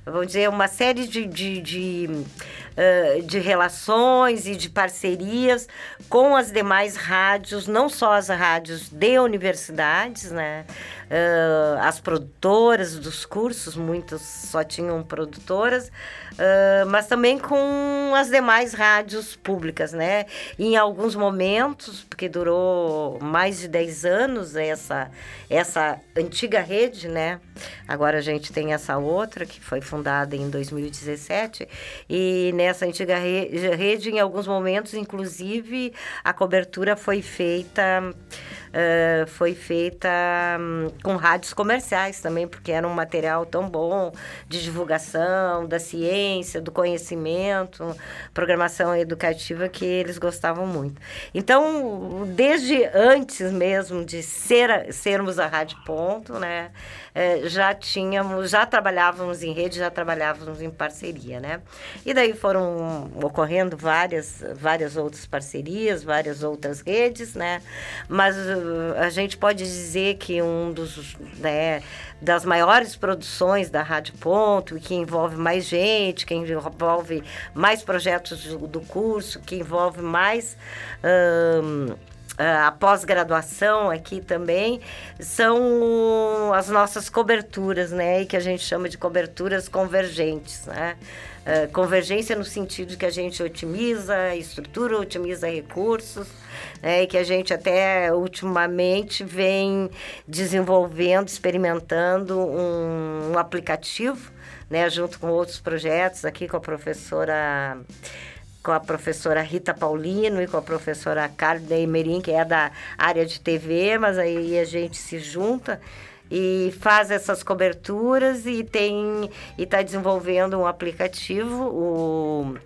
vamos dizer, uma série de, de, de, uh, de relações e de parcerias com as demais rádios, não só as rádios de universidades, né? Uh, as produtoras dos cursos, muitas só tinham produtoras, uh, mas também com as demais rádios públicas, né? Em alguns momentos, porque durou mais de 10 anos essa, essa antiga rede, né? Agora a gente tem essa outra que foi fundada em 2017 e nessa antiga rede, em alguns momentos, inclusive, a cobertura foi feita uh, foi feita um, com rádios comerciais também, porque era um material tão bom de divulgação da ciência, do conhecimento, programação educativa que eles gostavam muito. Então, desde antes mesmo de ser, sermos a Rádio Ponto, né, é, já tínhamos, já trabalhávamos em rede, já trabalhávamos em parceria, né? E daí foram ocorrendo várias, várias outras parcerias, várias outras redes, né? Mas a gente pode dizer que um dos, né, das maiores produções da Rádio Ponto, que envolve mais gente, que envolve mais projetos do, curso, que envolve mais... Um, a pós-graduação aqui também são as nossas coberturas, né? E que a gente chama de coberturas convergentes, né? Uh, convergência no sentido de que a gente otimiza estrutura, otimiza recursos, né? e que a gente até ultimamente vem desenvolvendo, experimentando um, um aplicativo, né? junto com outros projetos aqui com a professora com a professora Rita Paulino e com a professora Carla Emerim, que é da área de TV, mas aí a gente se junta e faz essas coberturas e tem e está desenvolvendo um aplicativo, o,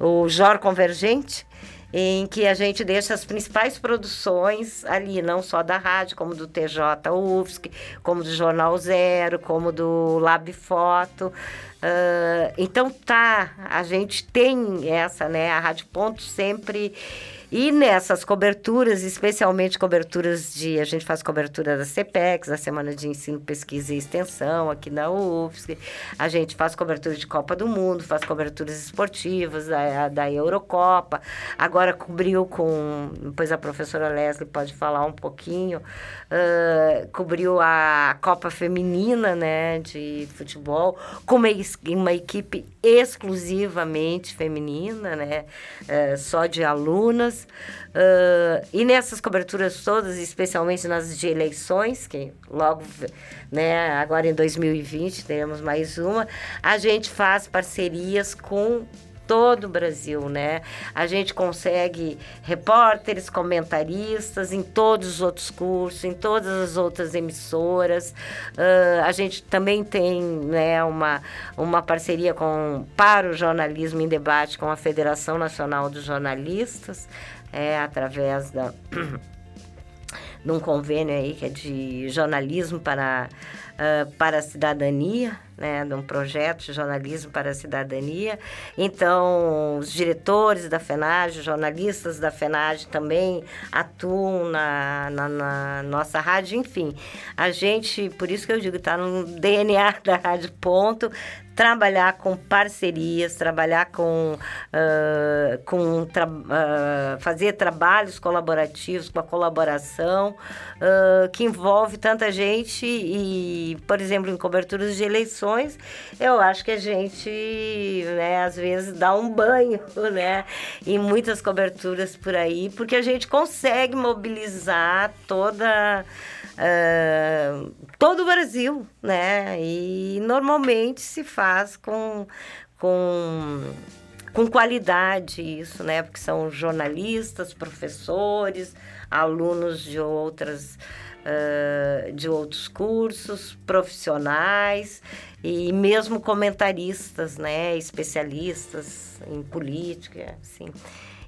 o JOR Convergente, em que a gente deixa as principais produções ali, não só da rádio, como do TJ UFSC, como do Jornal Zero, como do Lab Foto. Uh, então tá, a gente tem essa, né? A Rádio Ponto sempre e nessas coberturas, especialmente coberturas de. A gente faz cobertura da CPEX, da Semana de Ensino, Pesquisa e Extensão, aqui na UFSC. A gente faz cobertura de Copa do Mundo, faz coberturas esportivas da, da Eurocopa. Agora cobriu com. Depois a professora Leslie pode falar um pouquinho. Uh, cobriu a Copa Feminina né, de futebol, com uma, uma equipe exclusivamente feminina, né, uh, só de alunas. Uh, e nessas coberturas todas, especialmente nas de eleições, que logo, né, agora em 2020 teremos mais uma, a gente faz parcerias com todo o Brasil, né? A gente consegue repórteres, comentaristas em todos os outros cursos, em todas as outras emissoras. Uh, a gente também tem né, uma, uma parceria com, para o jornalismo em debate com a Federação Nacional dos Jornalistas é, através da, de um convênio aí que é de jornalismo para, uh, para a cidadania, né, de um projeto de jornalismo para a cidadania. Então, os diretores da FENAGE, jornalistas da FENAGE também atuam na, na, na, nossa rádio. Enfim, a gente, por isso que eu digo, está no DNA [LAUGHS] da Rádio Ponto, trabalhar com parcerias, trabalhar com, uh, com tra uh, fazer trabalhos colaborativos, com a colaboração, uh, que envolve tanta gente e, por exemplo, em coberturas de eleições, eu acho que a gente, né, às vezes dá um banho, [LAUGHS] né, em muitas coberturas por aí, porque a gente consegue mobilizar toda uh, todo o Brasil, né? E normalmente se faz com, com, com qualidade isso, né? Porque são jornalistas, professores, alunos de outras uh, de outros cursos, profissionais e mesmo comentaristas, né? Especialistas em política, assim.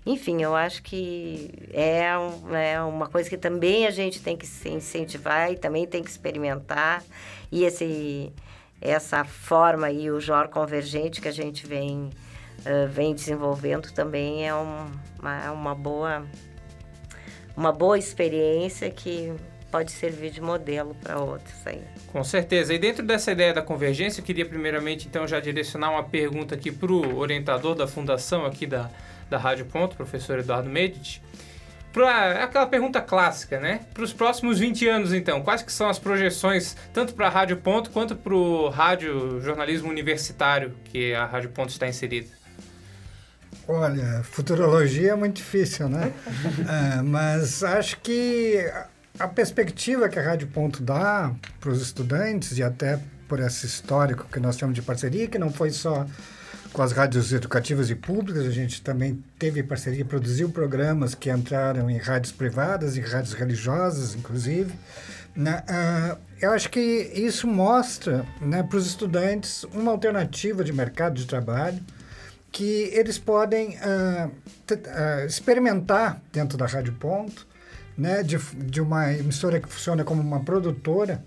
Enfim, eu acho que é, é uma coisa que também a gente tem que se incentivar e também tem que experimentar. E esse, essa forma aí, o JOR convergente que a gente vem, uh, vem desenvolvendo também é um, uma, uma, boa, uma boa experiência que pode servir de modelo para outros aí. Com certeza. E dentro dessa ideia da convergência, eu queria primeiramente então já direcionar uma pergunta aqui para o orientador da fundação aqui da da Rádio Ponto, professor Eduardo Medici. Pra, é aquela pergunta clássica, né? Para os próximos 20 anos, então, quais que são as projeções, tanto para a Rádio Ponto quanto para o rádio jornalismo universitário que a Rádio Ponto está inserida? Olha, futurologia é muito difícil, né? [LAUGHS] é, mas acho que a perspectiva que a Rádio Ponto dá para os estudantes e até por esse histórico que nós temos de parceria, que não foi só com as rádios educativas e públicas, a gente também teve parceria, produziu programas que entraram em rádios privadas, em rádios religiosas, inclusive. Né? Uh, eu acho que isso mostra né, para os estudantes uma alternativa de mercado de trabalho que eles podem uh, uh, experimentar dentro da Rádio Ponto, né, de, de uma emissora que funciona como uma produtora,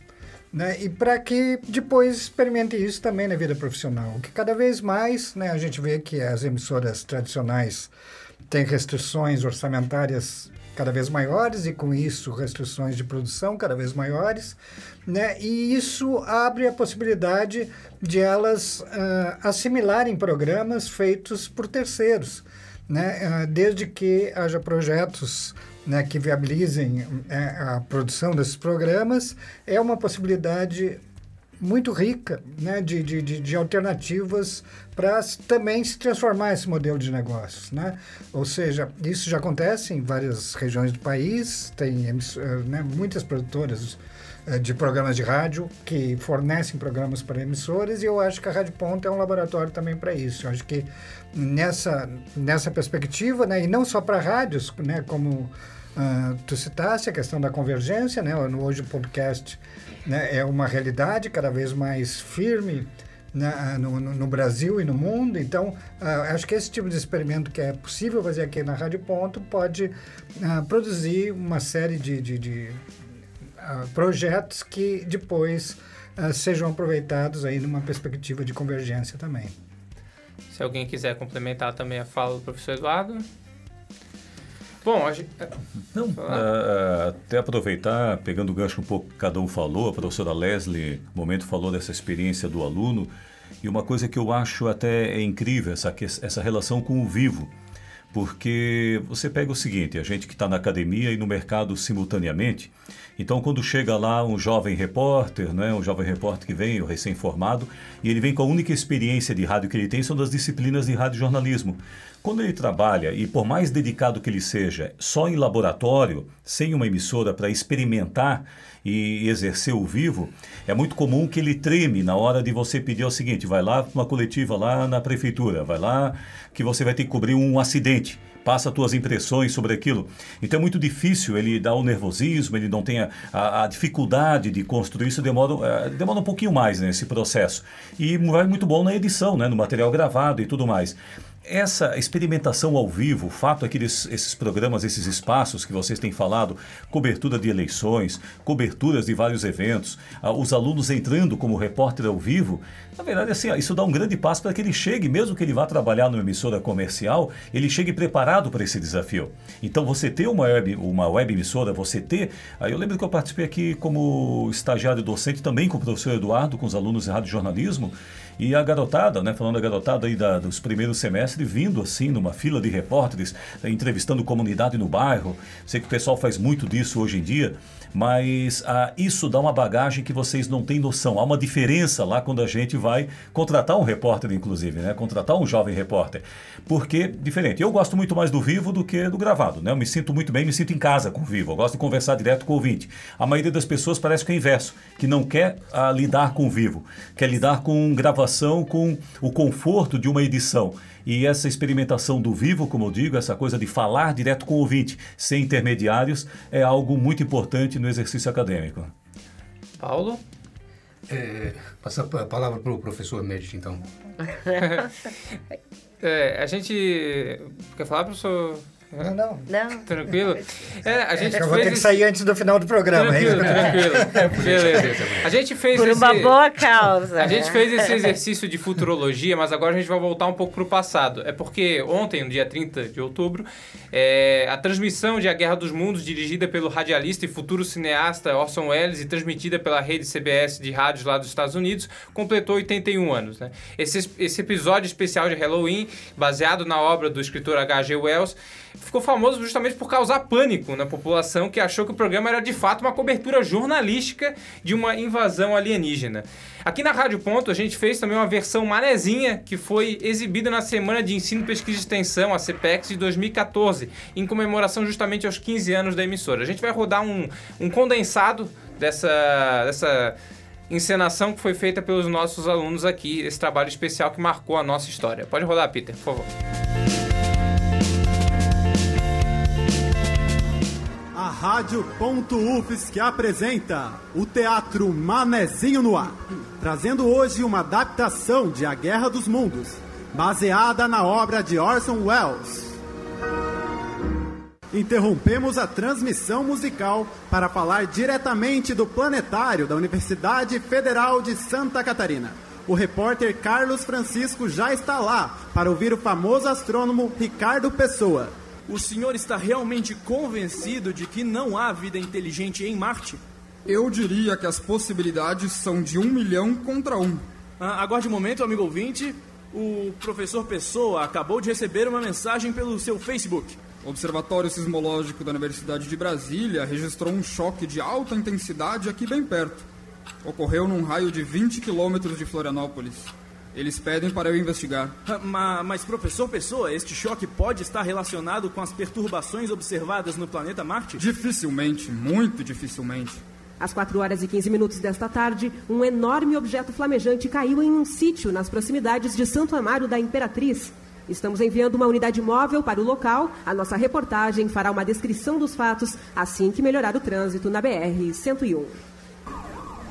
né? E para que depois experimente isso também na vida profissional. Que cada vez mais né, a gente vê que as emissoras tradicionais têm restrições orçamentárias cada vez maiores e com isso restrições de produção cada vez maiores, né? E isso abre a possibilidade de elas uh, assimilarem programas feitos por terceiros, né? Uh, desde que haja projetos né, que viabilizem é, a produção desses programas, é uma possibilidade muito rica né, de, de, de, alternativas para também se transformar esse modelo de negócios. Né? Ou seja, isso já acontece em várias regiões do país, tem né, muitas produtoras eh, de programas de rádio que fornecem programas para emissoras e eu acho que a Rádio Ponta é um laboratório também para isso. Eu acho que nessa, nessa perspectiva, né, e não só para rádios, né, como Uh, tu citaste a questão da convergência, né? Hoje o podcast né, é uma realidade cada vez mais firme né, no, no, no, Brasil e no mundo. Então, uh, acho que esse tipo de experimento que é possível fazer aqui na Rádio Ponto pode uh, produzir uma série de, de, de projetos que depois sejam aproveitados aí numa perspectiva de convergência também. Se alguém quiser complementar também a fala do professor Eduardo. Bom, a gente... Não, uh, até aproveitar, pegando o gancho um pouco que cada um falou, a professora Leslie, no momento, falou dessa experiência do aluno, e uma coisa que eu acho até é incrível, essa, essa relação com o vivo. Porque você pega o seguinte, a gente que está na academia e no mercado simultaneamente, então, quando chega lá um jovem repórter, né, um jovem repórter que vem, o recém-formado, e ele vem com a única experiência de rádio que ele tem são das disciplinas de rádio jornalismo. Quando ele trabalha, e por mais dedicado que ele seja, só em laboratório, sem uma emissora para experimentar e exercer o vivo, é muito comum que ele treme na hora de você pedir o seguinte: vai lá para uma coletiva lá na prefeitura, vai lá que você vai ter que cobrir um acidente passa as tuas impressões sobre aquilo. Então é muito difícil, ele dá o nervosismo, ele não tem a, a, a dificuldade de construir isso, demora, uh, demora um pouquinho mais nesse processo. E vai muito bom na edição, né, no material gravado e tudo mais essa experimentação ao vivo, o fato é que eles, esses programas, esses espaços que vocês têm falado, cobertura de eleições, coberturas de vários eventos, ah, os alunos entrando como repórter ao vivo, na verdade, assim, isso dá um grande passo para que ele chegue, mesmo que ele vá trabalhar numa emissora comercial, ele chegue preparado para esse desafio. Então, você ter uma web, uma web emissora, você ter. Aí eu lembro que eu participei aqui como estagiário docente também com o professor Eduardo, com os alunos de rádio jornalismo. E a garotada, né, falando da garotada aí da, dos primeiros semestres, vindo assim numa fila de repórteres, entrevistando comunidade no bairro. Sei que o pessoal faz muito disso hoje em dia mas ah, isso dá uma bagagem que vocês não têm noção. Há uma diferença lá quando a gente vai contratar um repórter, inclusive, né? Contratar um jovem repórter. Porque, diferente, eu gosto muito mais do vivo do que do gravado, né? Eu me sinto muito bem, me sinto em casa com o vivo. Eu gosto de conversar direto com o ouvinte. A maioria das pessoas parece que é o inverso, que não quer ah, lidar com o vivo, quer lidar com gravação, com o conforto de uma edição. E essa experimentação do vivo, como eu digo, essa coisa de falar direto com o ouvinte, sem intermediários, é algo muito importante no exercício acadêmico. Paulo? É, a palavra para o professor Médici, então. [LAUGHS] é, a gente. Quer falar, professor? Não, não. Não. Tranquilo? É, a gente eu vou ter que sair antes do final do programa. Tranquilo, tranquilo. [LAUGHS] Beleza. A gente fez Por esse... uma boa causa. A gente fez esse exercício de futurologia, mas agora a gente vai voltar um pouco para o passado. É porque ontem, no dia 30 de outubro, é, a transmissão de A Guerra dos Mundos, dirigida pelo radialista e futuro cineasta Orson Welles e transmitida pela rede CBS de rádios lá dos Estados Unidos, completou 81 anos. Né? Esse, esse episódio especial de Halloween, baseado na obra do escritor H.G. Wells, ficou famoso justamente por causar pânico na população que achou que o programa era de fato uma cobertura jornalística de uma invasão alienígena. Aqui na Rádio Ponto a gente fez também uma versão manezinha que foi exibida na Semana de Ensino, Pesquisa e Extensão, a CPEX, de 2014, em comemoração justamente aos 15 anos da emissora. A gente vai rodar um, um condensado dessa, dessa encenação que foi feita pelos nossos alunos aqui, esse trabalho especial que marcou a nossa história. Pode rodar, Peter, por favor. Rádio.UFSC apresenta o Teatro Manezinho no Ar, trazendo hoje uma adaptação de A Guerra dos Mundos, baseada na obra de Orson Welles. Interrompemos a transmissão musical para falar diretamente do planetário da Universidade Federal de Santa Catarina. O repórter Carlos Francisco já está lá para ouvir o famoso astrônomo Ricardo Pessoa o senhor está realmente convencido de que não há vida inteligente em Marte? Eu diria que as possibilidades são de um milhão contra um. Ah, aguarde um momento, amigo ouvinte. O professor Pessoa acabou de receber uma mensagem pelo seu Facebook. O Observatório Sismológico da Universidade de Brasília registrou um choque de alta intensidade aqui bem perto. Ocorreu num raio de 20 quilômetros de Florianópolis. Eles pedem para eu investigar. Mas, mas, professor Pessoa, este choque pode estar relacionado com as perturbações observadas no planeta Marte? Dificilmente, muito dificilmente. Às 4 horas e 15 minutos desta tarde, um enorme objeto flamejante caiu em um sítio nas proximidades de Santo Amaro da Imperatriz. Estamos enviando uma unidade móvel para o local. A nossa reportagem fará uma descrição dos fatos assim que melhorar o trânsito na BR-101.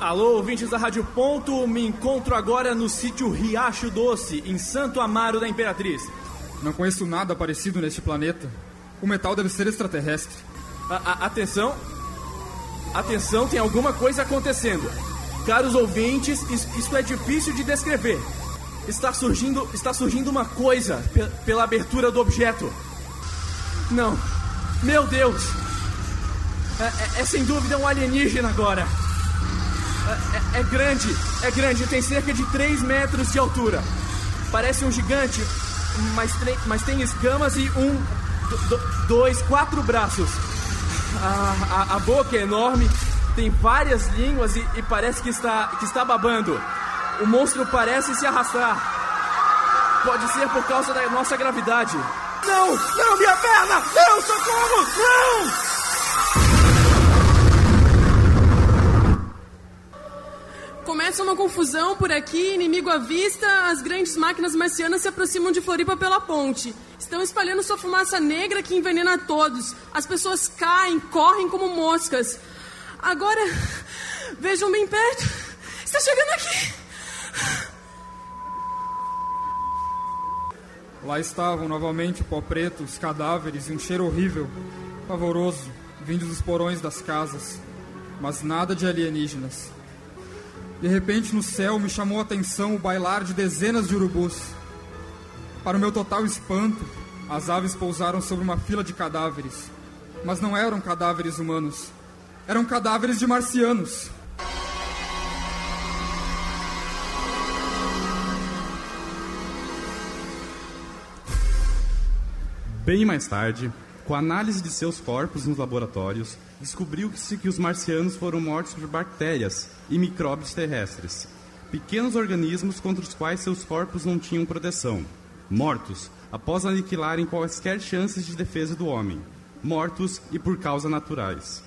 Alô, ouvintes da Rádio Ponto, me encontro agora no sítio Riacho Doce, em Santo Amaro da Imperatriz. Não conheço nada parecido neste planeta. O metal deve ser extraterrestre. A- a- atenção, atenção, tem alguma coisa acontecendo. Caros ouvintes, is- isto é difícil de descrever. Está surgindo, está surgindo uma coisa pe- pela abertura do objeto. Não, meu Deus! É, é- é sem dúvida um alienígena agora. É, é- grande, é grande, tem cerca de 3 metros de altura. Parece um gigante, mas, mas tem escamas e um, do- dois, quatro braços. A, a- a boca é enorme, tem várias línguas e, e parece que está, que está babando. O monstro parece se arrastar. Pode ser por causa da nossa gravidade. Não! Não, minha perna! Não, socorro! Não! Começa uma confusão por aqui, inimigo à vista, as grandes máquinas marcianas se aproximam de Floripa pela ponte. Estão espalhando sua fumaça negra que envenena todos. As pessoas caem, correm como moscas. Agora, [LAUGHS] vejam bem perto. Está chegando aqui. Lá estavam novamente o pó preto, os cadáveres e um cheiro horrível, pavoroso, vindo dos porões das casas. Mas nada de alienígenas. De repente, no céu, me chamou a atenção o bailar de dezenas de urubus. Para o meu total espanto, as aves pousaram sobre uma fila de cadáveres. Mas não eram cadáveres humanos. Eram cadáveres de marcianos. Bem mais tarde, com a análise de seus corpos nos laboratórios, descobriu-se que os marcianos foram mortos por bactérias e micróbios terrestres, pequenos organismos contra os quais seus corpos não tinham proteção. Mortos após aniquilarem quaisquer chances de defesa do homem. Mortos e por causas naturais.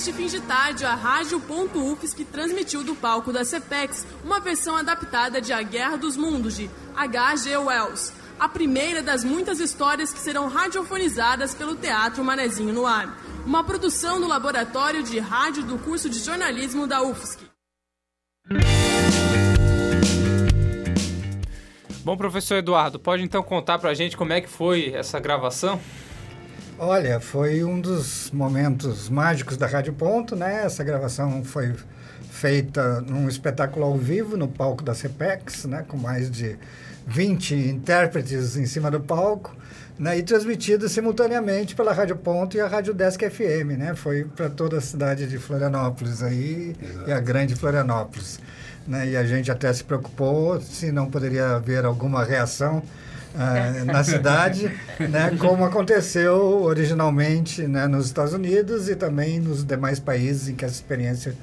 Neste fim de tarde, a Rádio.UFSC transmitiu do palco da CPEX uma versão adaptada de A Guerra dos Mundos, de H.G. Wells, a primeira das muitas histórias que serão radiofonizadas pelo Teatro Manezinho no Ar, uma produção do Laboratório de Rádio do curso de Jornalismo da UFSC. Bom, professor Eduardo, pode então contar pra gente como é que foi essa gravação? Olha, foi um dos momentos mágicos da Rádio Ponto, né? Essa gravação foi feita num espetáculo ao vivo no palco da CPEX, né? Com mais de 20 intérpretes em cima do palco, né? E transmitida simultaneamente pela Rádio Ponto e a Rádio Desk FM, né? Foi para toda a cidade de Florianópolis aí e a grande Florianópolis. Né? E a gente até se preocupou se não poderia haver alguma reação ah, na cidade, né, como aconteceu originalmente né, nos Estados Unidos e também nos demais países em que essa experiência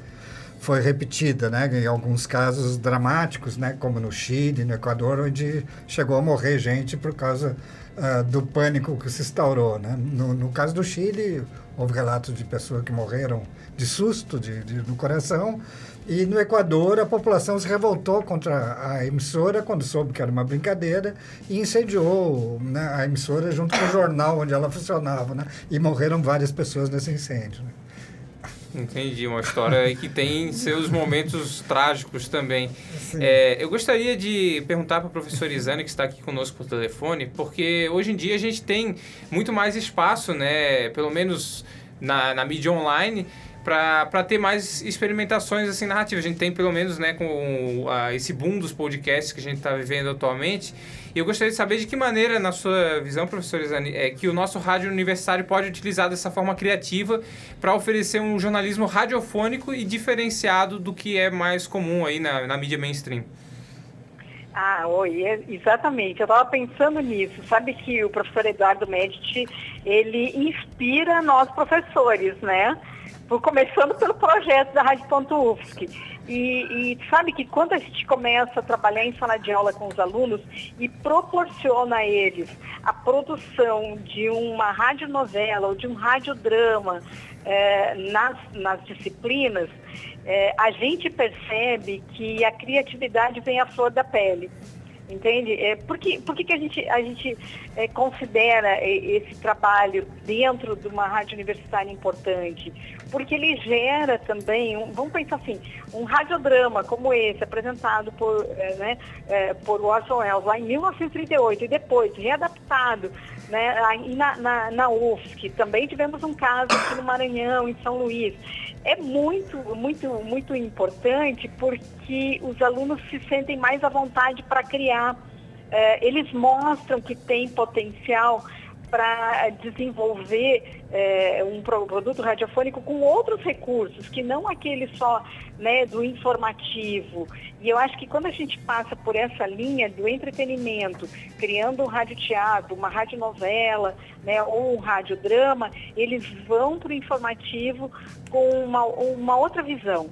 foi repetida, né, em alguns casos dramáticos, né, como no Chile, no Equador, onde chegou a morrer gente por causa ah, do pânico que se instaurou. Né. No, no caso do Chile, houve relatos de pessoas que morreram de susto de, de, no coração, e no Equador, a população se revoltou contra a emissora quando soube que era uma brincadeira e incendiou né, a emissora junto com o jornal onde ela funcionava. Né? E morreram várias pessoas nesse incêndio. Né? Entendi, uma história que tem seus momentos trágicos também. É, eu gostaria de perguntar para a professora Isane, que está aqui conosco por telefone, porque hoje em dia a gente tem muito mais espaço, né, pelo menos na, na mídia online, para ter mais experimentações assim narrativas. A gente tem pelo menos né, com uh, esse boom dos podcasts que a gente está vivendo atualmente. Eu gostaria de saber de que maneira, na sua visão, professor Isani, é que o nosso rádio universitário pode utilizar dessa forma criativa para oferecer um jornalismo radiofônico e diferenciado do que é mais comum aí na, na mídia mainstream. Ah, oi, é, exatamente. Eu estava pensando nisso. Sabe que o professor Eduardo Medici, ele inspira nós professores, né? Por, começando pelo projeto da Rádio.UFSC. E, e sabe que quando a gente começa a trabalhar em sala de aula com os alunos e proporciona a eles a produção de uma radionovela ou de um radiodrama eh, nas, nas disciplinas, eh, a gente percebe que a criatividade vem à flor da pele. Entende? É, por que, por que, que a gente, a gente é, considera é, esse trabalho dentro de uma rádio universitária importante? Porque ele gera também, um, vamos pensar assim, um radiodrama como esse, apresentado por, é, né, é, por Orson Welles lá em 1938 e depois readaptado né, aí na, na, na UFSC. Também tivemos um caso aqui no Maranhão, em São Luís é muito, muito, muito importante porque os alunos se sentem mais à vontade para criar. É, eles mostram que tem potencial para desenvolver é, um produto radiofônico com outros recursos, que não aquele só né, do informativo. E eu acho que quando a gente passa por essa linha do entretenimento, criando um radioteatro, uma radionovela, né, ou um radiodrama, eles vão para o informativo com uma, uma outra visão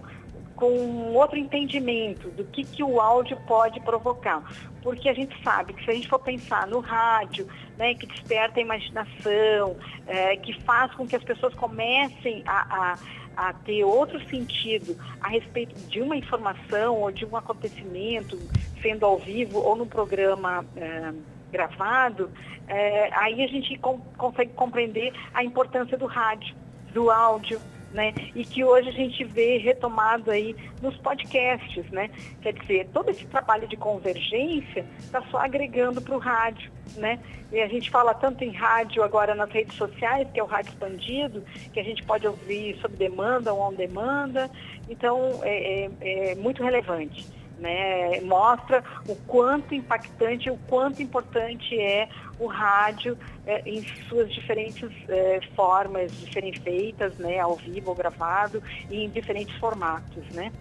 com um outro entendimento do que, que o áudio pode provocar. Porque a gente sabe que se a gente for pensar no rádio, né, que desperta a imaginação, é, que faz com que as pessoas comecem a, a, a, ter outro sentido a respeito de uma informação ou de um acontecimento, sendo ao vivo ou no programa é, gravado, é, aí a gente com, consegue compreender a importância do rádio, do áudio, né? E que hoje a gente vê retomado aí nos podcasts, né? Quer dizer, todo esse trabalho de convergência está só agregando para o rádio, né? E a gente fala tanto em rádio agora nas redes sociais, que é o rádio expandido, que a gente pode ouvir sob demanda ou on demanda. Então, é, é, é muito relevante. Né, mostra o quanto impactante, o quanto importante é o rádio é, em suas diferentes é, formas, diferentes feitas, né, ao vivo ou gravado, e em diferentes formatos, né.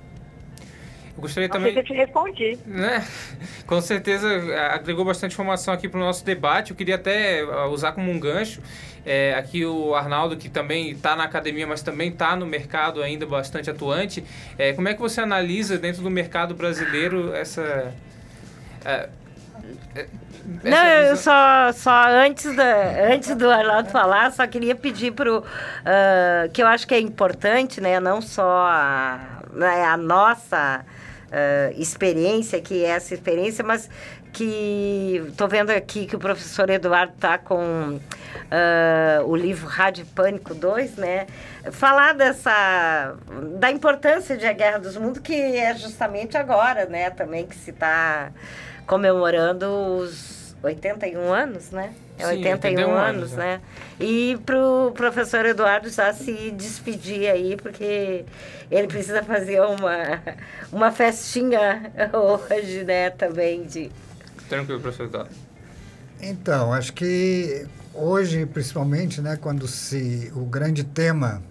Eu gostaria Não também. sei se eu te respondi. Né? [LAUGHS] Com certeza agregou bastante informação aqui para o nosso debate. Eu queria até usar como um gancho é, aqui o Arnaldo, que também está na academia, mas também está no mercado ainda bastante atuante. É, como é que você analisa dentro do mercado brasileiro essa. É, não, eu só, só antes, da, antes do Arnaldo falar, só queria pedir para o. Uh, que eu acho que é importante, né? Não só a, né, a nossa uh, experiência, que é essa experiência, mas que estou vendo aqui que o professor Eduardo está com uh, o livro Rádio Pânico 2, né? Falar dessa da importância de A Guerra dos Mundos, que é justamente agora, né? Também que se está comemorando os 81 anos, né? É Sim, 81, 81 anos, anos, né? E pro professor Eduardo já se despedir aí, porque ele precisa fazer uma, uma festinha [LAUGHS] hoje, né, também de... Tranquilo, professor Eduardo. Então, acho que hoje, principalmente, né, quando se... o grande tema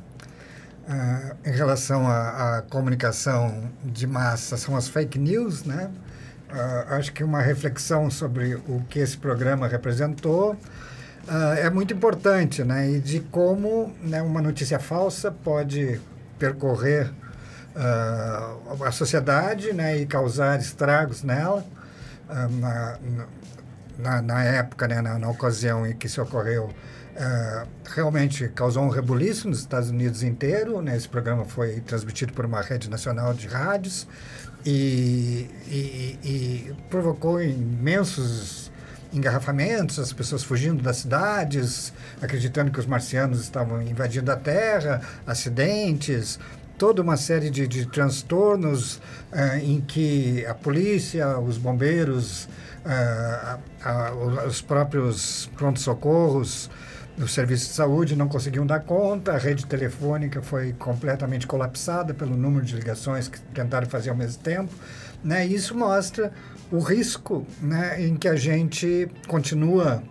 uh, em relação à comunicação de massa são as fake news, né? Uh, acho que uma reflexão sobre o que esse programa representou uh, é muito importante, né? E de como né, uma notícia falsa pode percorrer uh, a sociedade né, e causar estragos nela. Na, na, na, época, né, na, na, ocasião em que isso ocorreu, realmente causou um rebuliço nos Estados Unidos inteiro. Né? Esse programa foi transmitido por uma rede nacional de rádios e, e, e provocou imensos engarrafamentos, as pessoas fugindo das cidades, acreditando que os marcianos estavam invadindo a Terra, acidentes, toda uma série de, de transtornos uh, em que a polícia, os bombeiros, uh, os próprios pronto-socorros, o serviço de saúde não conseguiam dar conta, a rede telefônica foi completamente colapsada pelo número de ligações que tentaram fazer ao mesmo tempo. Né? Isso mostra o risco né, em que a gente continua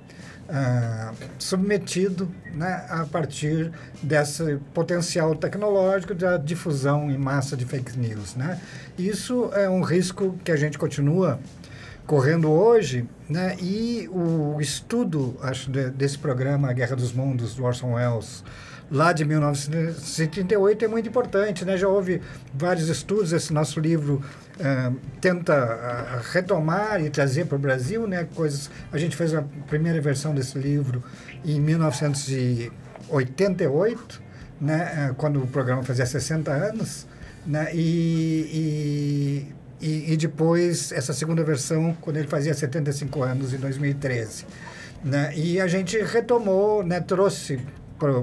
uh, submetido né, a partir desse potencial tecnológico da difusão em massa de fake news. Né? Isso é um risco que a gente continua correndo hoje, né? E o estudo, acho, de, desse programa Guerra dos Mundos, do Orson Welles, lá de 1938 é muito importante, né? Já houve vários estudos, esse nosso livro uh, tenta uh, retomar e trazer para o Brasil, né? Coisas, a gente fez a primeira versão desse livro em 1988, né? Uh, quando o programa fazia 60 anos, né? E, e e, e, depois essa segunda versão quando ele fazia 75 anos, em 2013. Né? E a gente retomou, né, trouxe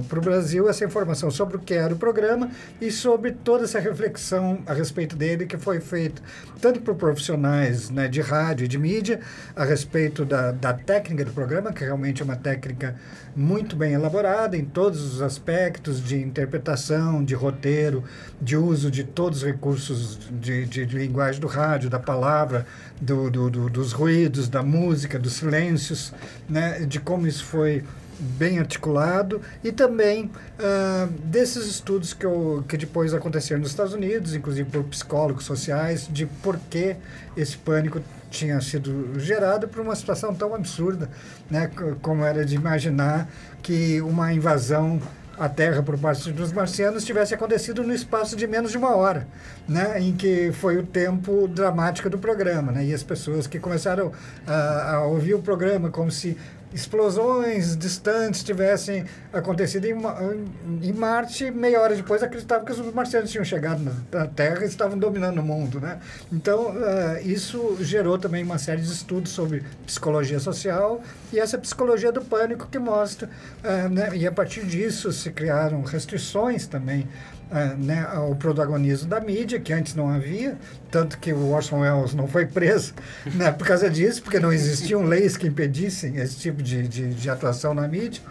para o Brasil essa informação sobre o que era o programa e sobre toda essa reflexão a respeito dele que foi feita tanto por profissionais né, de rádio e de mídia a respeito da, da técnica do programa, que realmente é uma técnica muito bem elaborada em todos os aspectos de interpretação, de roteiro, de uso de todos os recursos de, de, de linguagem do rádio, da palavra, do, do, do, dos ruídos, da música, dos silêncios, né, de como isso foi bem articulado e também uh, desses estudos que, eu, que depois aconteceram nos Estados Unidos, inclusive por psicólogos sociais, de por que esse pânico tinha sido gerado por uma situação tão absurda, né, como era de imaginar que uma invasão à Terra por parte dos marcianos tivesse acontecido no espaço de menos de uma hora, né, em que foi o tempo dramático do programa, né, e as pessoas que começaram a ouvir o programa como se explosões distantes tivessem acontecido em, em, Marte, meia hora depois acreditavam que os marcianos tinham chegado na, Terra e estavam dominando o mundo. Né? Então, uh, isso gerou também uma série de estudos sobre psicologia social e essa psicologia do pânico que mostra, uh, né? e a partir disso se criaram restrições também uh, né, ao protagonismo da mídia, que antes não havia, tanto que o Orson Welles não foi preso [LAUGHS] né, por causa disso, porque não existiam leis que impedissem esse tipo de, de, de atuação na mídia,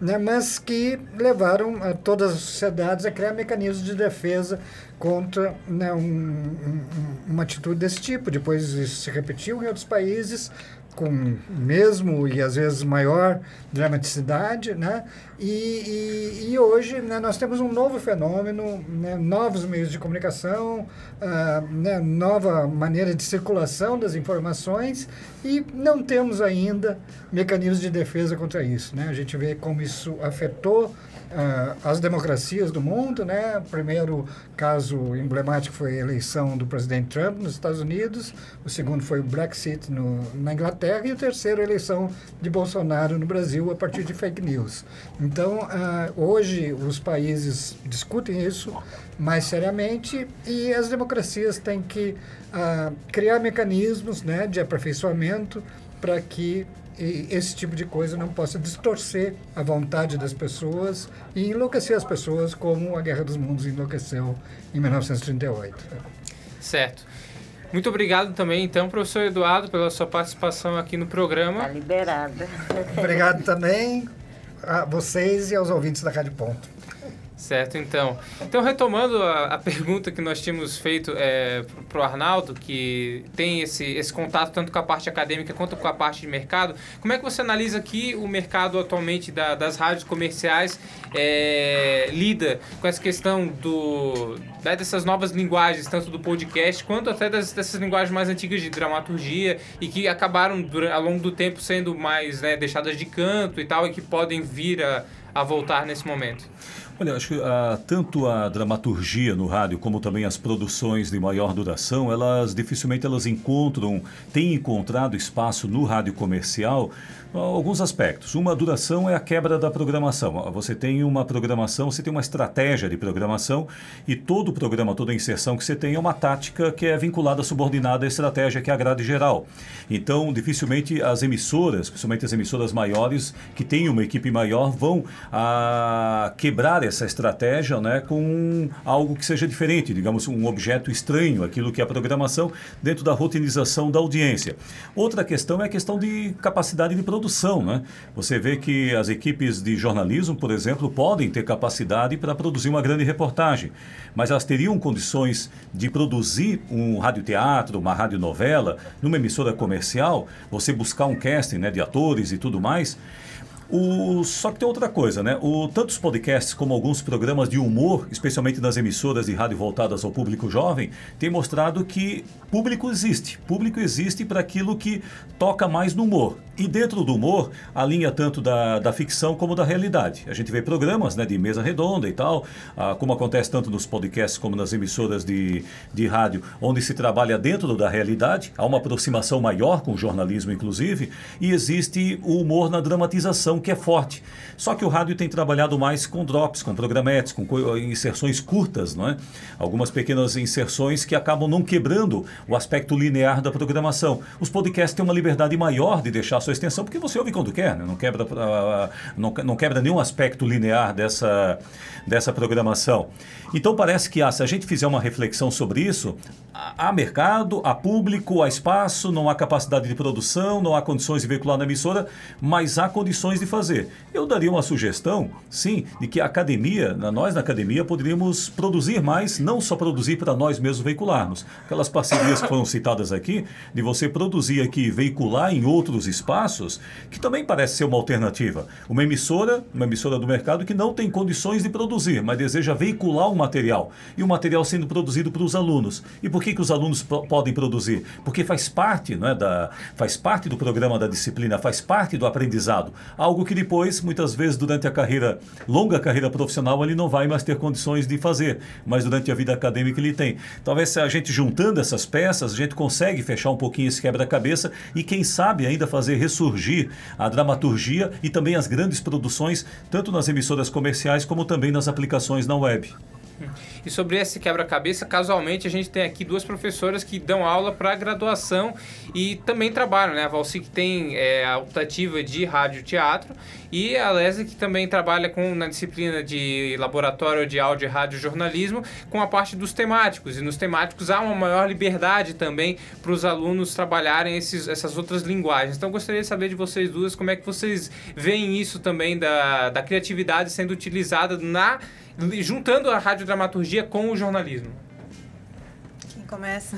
né, mas que levaram a todas as sociedades a criar mecanismos de defesa contra né, um, um, uma atitude desse tipo. Depois isso se repetiu em outros países, com mesmo e às vezes maior dramaticidade, né? E, e, e hoje né, nós temos um novo fenômeno, né, novos meios de comunicação, uh, né, nova maneira de circulação das informações e não temos ainda mecanismos de defesa contra isso, né? A gente vê como isso afetou as democracias do mundo, né? Primeiro caso emblemático foi a eleição do presidente Trump nos Estados Unidos, o segundo foi o Brexit no, na Inglaterra e o terceiro a eleição de Bolsonaro no Brasil a partir de fake news. Então, uh, hoje os países discutem isso mais seriamente e as democracias têm que uh, criar mecanismos né, de aperfeiçoamento para que esse tipo de coisa não possa distorcer a vontade das pessoas e enlouquecer as pessoas como a Guerra dos Mundos enlouqueceu em 1938. Certo. Muito obrigado também, então, professor Eduardo, pela sua participação aqui no programa. Está liberada. Obrigado também a vocês e aos ouvintes da Rádio Ponto. Certo, então. Então, retomando a, a pergunta que nós tínhamos feito é, para o Arnaldo, que tem esse, esse contato tanto com a parte acadêmica quanto com a parte de mercado, como é que você analisa que o mercado atualmente da, das rádios comerciais é, lida com essa questão do, né, dessas novas linguagens, tanto do podcast quanto até das, dessas linguagens mais antigas de dramaturgia e que acabaram, durante, ao longo do tempo, sendo mais né, deixadas de canto e tal, e que podem vir a, a voltar nesse momento? Olha, acho que ah, tanto a dramaturgia no rádio como também as produções de maior duração, elas dificilmente elas encontram, têm encontrado espaço no rádio comercial alguns aspectos. Uma duração é a quebra da programação. Você tem uma programação, você tem uma estratégia de programação e todo programa, toda inserção que você tem é uma tática que é vinculada, subordinada à estratégia que é a grade geral. Então, dificilmente as emissoras, principalmente as emissoras maiores, que têm uma equipe maior, vão a, quebrar essa estratégia né, com algo que seja diferente, digamos, um objeto estranho, aquilo que é a programação, dentro da rotinização da audiência. Outra questão é a questão de capacidade de produção produção. Né? Você vê que as equipes de jornalismo, por exemplo, podem ter capacidade para produzir uma grande reportagem, mas elas teriam condições de produzir um radioteatro, uma radionovela, numa emissora comercial, você buscar um casting né, de atores e tudo mais. O, só que tem outra coisa, né? O, tanto os podcasts como alguns programas de humor, especialmente nas emissoras de rádio voltadas ao público jovem, têm mostrado que público existe. Público existe para aquilo que toca mais no humor. E dentro do humor, a linha tanto da, da ficção como da realidade. A gente vê programas né, de mesa redonda e tal, ah, como acontece tanto nos podcasts como nas emissoras de, de rádio, onde se trabalha dentro da realidade, há uma aproximação maior com o jornalismo, inclusive, e existe o humor na dramatização que é forte. Só que o rádio tem trabalhado mais com drops, com programetes, com inserções curtas, não é? Algumas pequenas inserções que acabam não quebrando o aspecto linear da programação. Os podcasts têm uma liberdade maior de deixar a sua extensão, porque você ouve quando quer, né? não, quebra, uh, não, não quebra nenhum aspecto linear dessa, dessa programação. Então parece que ah, se a gente fizer uma reflexão sobre isso, há mercado, há público, há espaço, não há capacidade de produção, não há condições de veicular na emissora, mas há condições de fazer. Eu daria uma sugestão, sim, de que a academia, nós na academia, poderíamos produzir mais, não só produzir para nós mesmos veicularmos. Aquelas parcerias que foram citadas aqui, de você produzir aqui veicular em outros espaços, que também parece ser uma alternativa. Uma emissora, uma emissora do mercado que não tem condições de produzir, mas deseja veicular um material. E o material sendo produzido para os alunos. E por que, que os alunos podem produzir? Porque faz parte, não é, da, faz parte do programa da disciplina, faz parte do aprendizado. Algo que depois, muitas vezes, durante a carreira, longa carreira profissional, ele não vai mais ter condições de fazer, mas durante a vida acadêmica ele tem. Talvez se a gente juntando essas peças, a gente consegue fechar um pouquinho esse quebra-cabeça e quem sabe ainda fazer ressurgir a dramaturgia e também as grandes produções, tanto nas emissoras comerciais como também nas aplicações na web. [LAUGHS] E sobre esse quebra-cabeça, casualmente a gente tem aqui duas professoras que dão aula para graduação e também trabalham, né? A Valci que tem é, a optativa de rádio teatro e a Leslie que também trabalha com na disciplina de laboratório de áudio, rádio e jornalismo com a parte dos temáticos. E nos temáticos há uma maior liberdade também para os alunos trabalharem esses, essas outras linguagens. Então gostaria de saber de vocês duas como é que vocês veem isso também da, da criatividade sendo utilizada na juntando a radiodramaturgia com o jornalismo? Começa?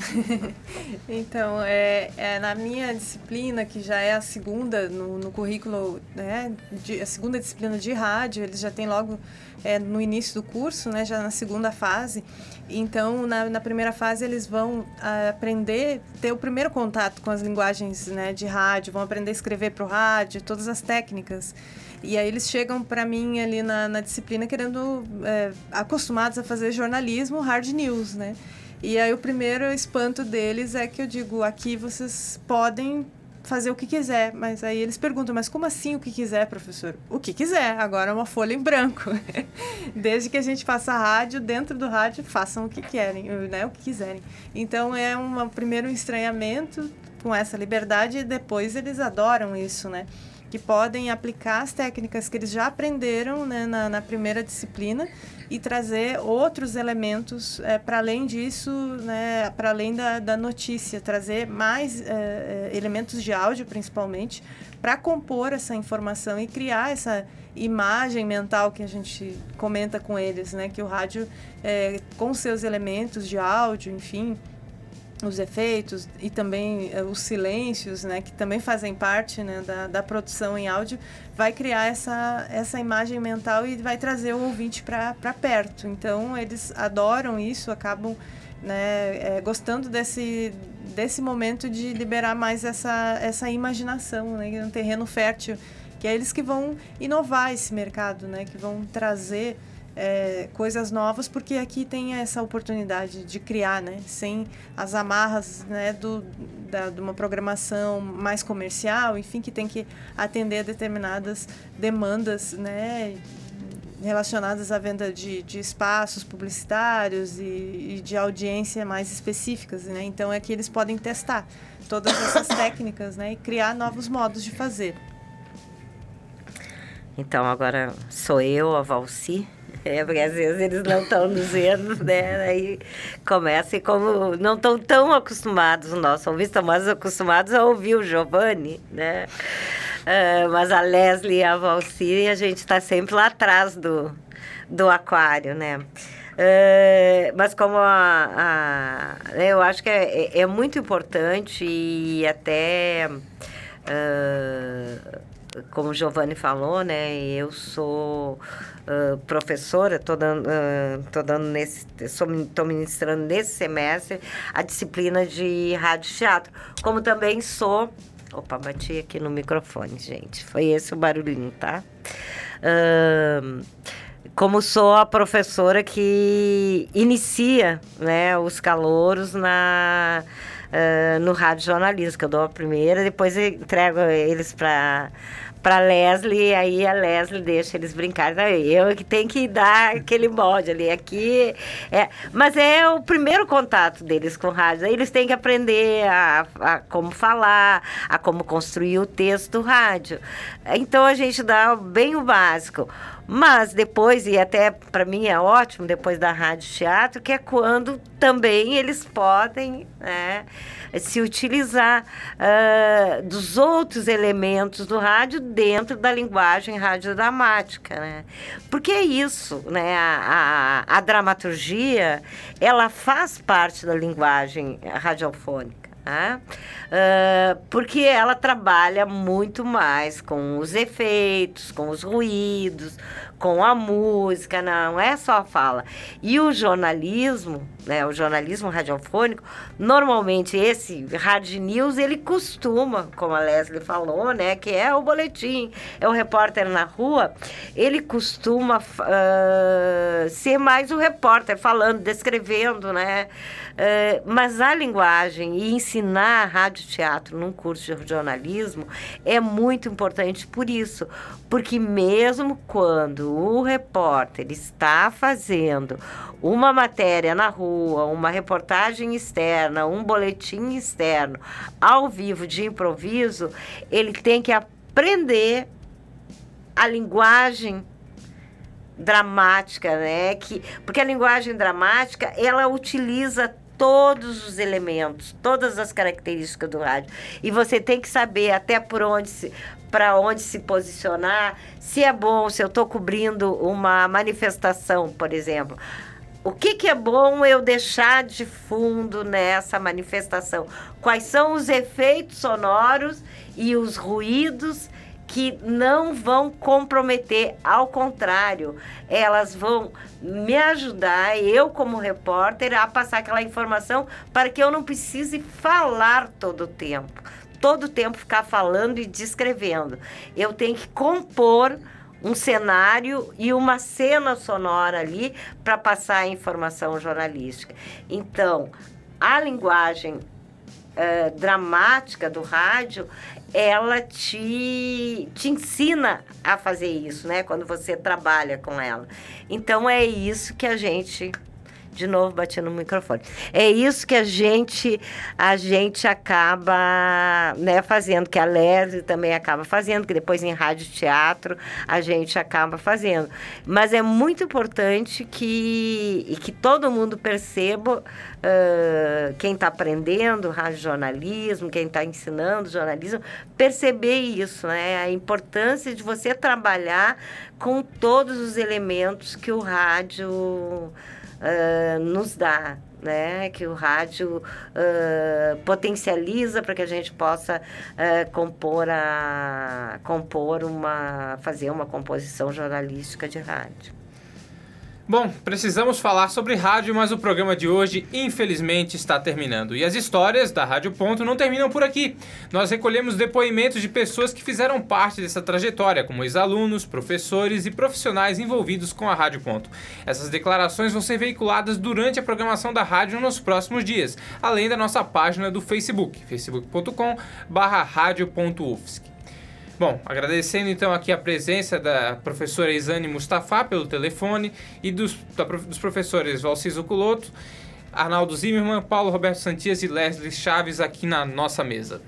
[LAUGHS] então, é, é, na minha disciplina, que já é a segunda no, no currículo, né, de, a segunda disciplina de rádio, eles já têm logo é, no início do curso, né, já na segunda fase. Então, na, na primeira fase, eles vão a, aprender, ter o primeiro contato com as linguagens né, de rádio, vão aprender a escrever para o rádio, todas as técnicas. E aí eles chegam para mim ali na, na disciplina querendo, é, acostumados a fazer jornalismo hard news, né? E aí o primeiro espanto deles é que eu digo, aqui vocês podem fazer o que quiser, mas aí eles perguntam, mas como assim o que quiser, professor? O que quiser, agora é uma folha em branco. [LAUGHS] Desde que a gente faça rádio, dentro do rádio, façam o que querem, né, o que quiserem. Então é um primeiro estranhamento com essa liberdade e depois eles adoram isso, né? Que podem aplicar as técnicas que eles já aprenderam né, na, na, primeira disciplina e trazer outros elementos é, para além disso, né, para além da, da, notícia, trazer mais é, elementos de áudio, principalmente, para compor essa informação e criar essa imagem mental que a gente comenta com eles, né, que o rádio, é, com seus elementos de áudio, enfim, os efeitos e também uh, os silêncios, né, que também fazem parte né, da, da produção em áudio, vai criar essa, essa imagem mental e vai trazer o ouvinte para perto. Então, eles adoram isso, acabam né, é, gostando desse, desse momento de liberar mais essa, essa imaginação, né, um terreno fértil, que é eles que vão inovar esse mercado, né, que vão trazer é, coisas novas, porque aqui tem essa oportunidade de criar, né? Sem as amarras né, do, da, de uma programação mais comercial, enfim, que tem que atender determinadas demandas, né? relacionadas à venda de, de espaços publicitários e, e, de audiência mais específicas, né? Então é que eles podem testar todas essas [COUGHS] técnicas, né? E criar novos modos de fazer. Então agora sou eu, a Valci, é, porque às vezes eles não estão nos vendo, né? Aí começa e como não estão tão acostumados, nosso ouvinte estão mais acostumados a ouvir o Giovanni, né? Uh, mas a Leslie e a Valci, a gente está sempre lá atrás do, do aquário, né? Uh, mas como a, a, eu acho que é, é, é muito importante e até uh, como Giovanni falou, né? Eu sou uh, professora, estou dando, uh, dando nesse, estou ministrando nesse semestre a disciplina de rádio teatro, como também sou Opa, bati aqui no microfone, gente. Foi esse o barulhinho, tá? Uh, como sou a professora que inicia né, os calouros na, uh, no rádio jornalismo, que eu dou a primeira, depois entrego eles para para Leslie, aí a Leslie deixa eles brincarem. Eu que tenho que dar aquele molde ali. Aqui é, mas é o primeiro contato deles com rádio. Aí eles têm que aprender a, a como falar, a como construir o texto do rádio. Então a gente dá bem o básico. Mas depois, e até para mim é ótimo, depois da rádio teatro, que é quando também eles podem né, se utilizar uh, dos outros elementos do rádio dentro da linguagem radiodramática. Né? Porque é isso, né? A, a, a dramaturgia, ela faz parte da linguagem radiofônica. Né? Uh, porque ela trabalha muito mais com os efeitos, com os ruídos, com a música, não é só a fala. E o jornalismo, né, o jornalismo radiofônico, normalmente esse Rádio News, ele costuma, como a Leslie falou, né, que é o boletim, é o repórter na rua, ele costuma uh, ser mais o repórter falando, descrevendo, né, uh, mas a linguagem e ensinar rádio teatro num curso de jornalismo é muito importante por isso, porque mesmo quando o repórter está fazendo uma matéria na rua, uma reportagem externa, um boletim externo, ao vivo de improviso, ele tem que aprender a linguagem dramática, né? Que, porque a linguagem dramática, ela utiliza todos os elementos, todas as características do rádio. E você tem que saber até por onde se para onde se posicionar, se é bom, se eu estou cobrindo uma manifestação, por exemplo. O que, que é bom eu deixar de fundo nessa manifestação? Quais são os efeitos sonoros e os ruídos que não vão comprometer, ao contrário, elas vão me ajudar, eu como repórter, a passar aquela informação para que eu não precise falar todo o tempo, todo o tempo ficar falando e descrevendo. Eu tenho que compor um cenário e uma cena sonora ali para passar a informação jornalística. Então, a linguagem uh, dramática do rádio, ela te, te ensina a fazer isso, né? Quando você trabalha com ela. Então, é isso que a gente de novo bati no microfone. É isso que a gente a gente acaba né, fazendo, que a Leslie também acaba fazendo, que depois em rádio teatro a gente acaba fazendo. Mas é muito importante que, que todo mundo perceba, uh, quem está aprendendo rádio jornalismo, quem está ensinando jornalismo, perceber isso, né? A importância de você trabalhar com todos os elementos que o rádio uh, nos dá, né? Que o rádio uh, potencializa para que a gente possa uh, compor a compor uma fazer uma composição jornalística de rádio. Bom, precisamos falar sobre rádio, mas o programa de hoje, infelizmente, está terminando. E as histórias da Rádio Ponto não terminam por aqui. Nós recolhemos depoimentos de pessoas que fizeram parte dessa trajetória, como ex-alunos, professores e profissionais envolvidos com a Rádio Ponto. Essas declarações vão ser veiculadas durante a programação da rádio nos próximos dias, além da nossa página do Facebook, facebook.com/radio.ufsc. Bom, agradecendo então aqui a presença da professora Isane Mustafa pelo telefone e dos, da, dos professores Valciso Culoto, Arnaldo Zimmermann, Paulo Roberto Santias e Leslie Chaves aqui na nossa mesa.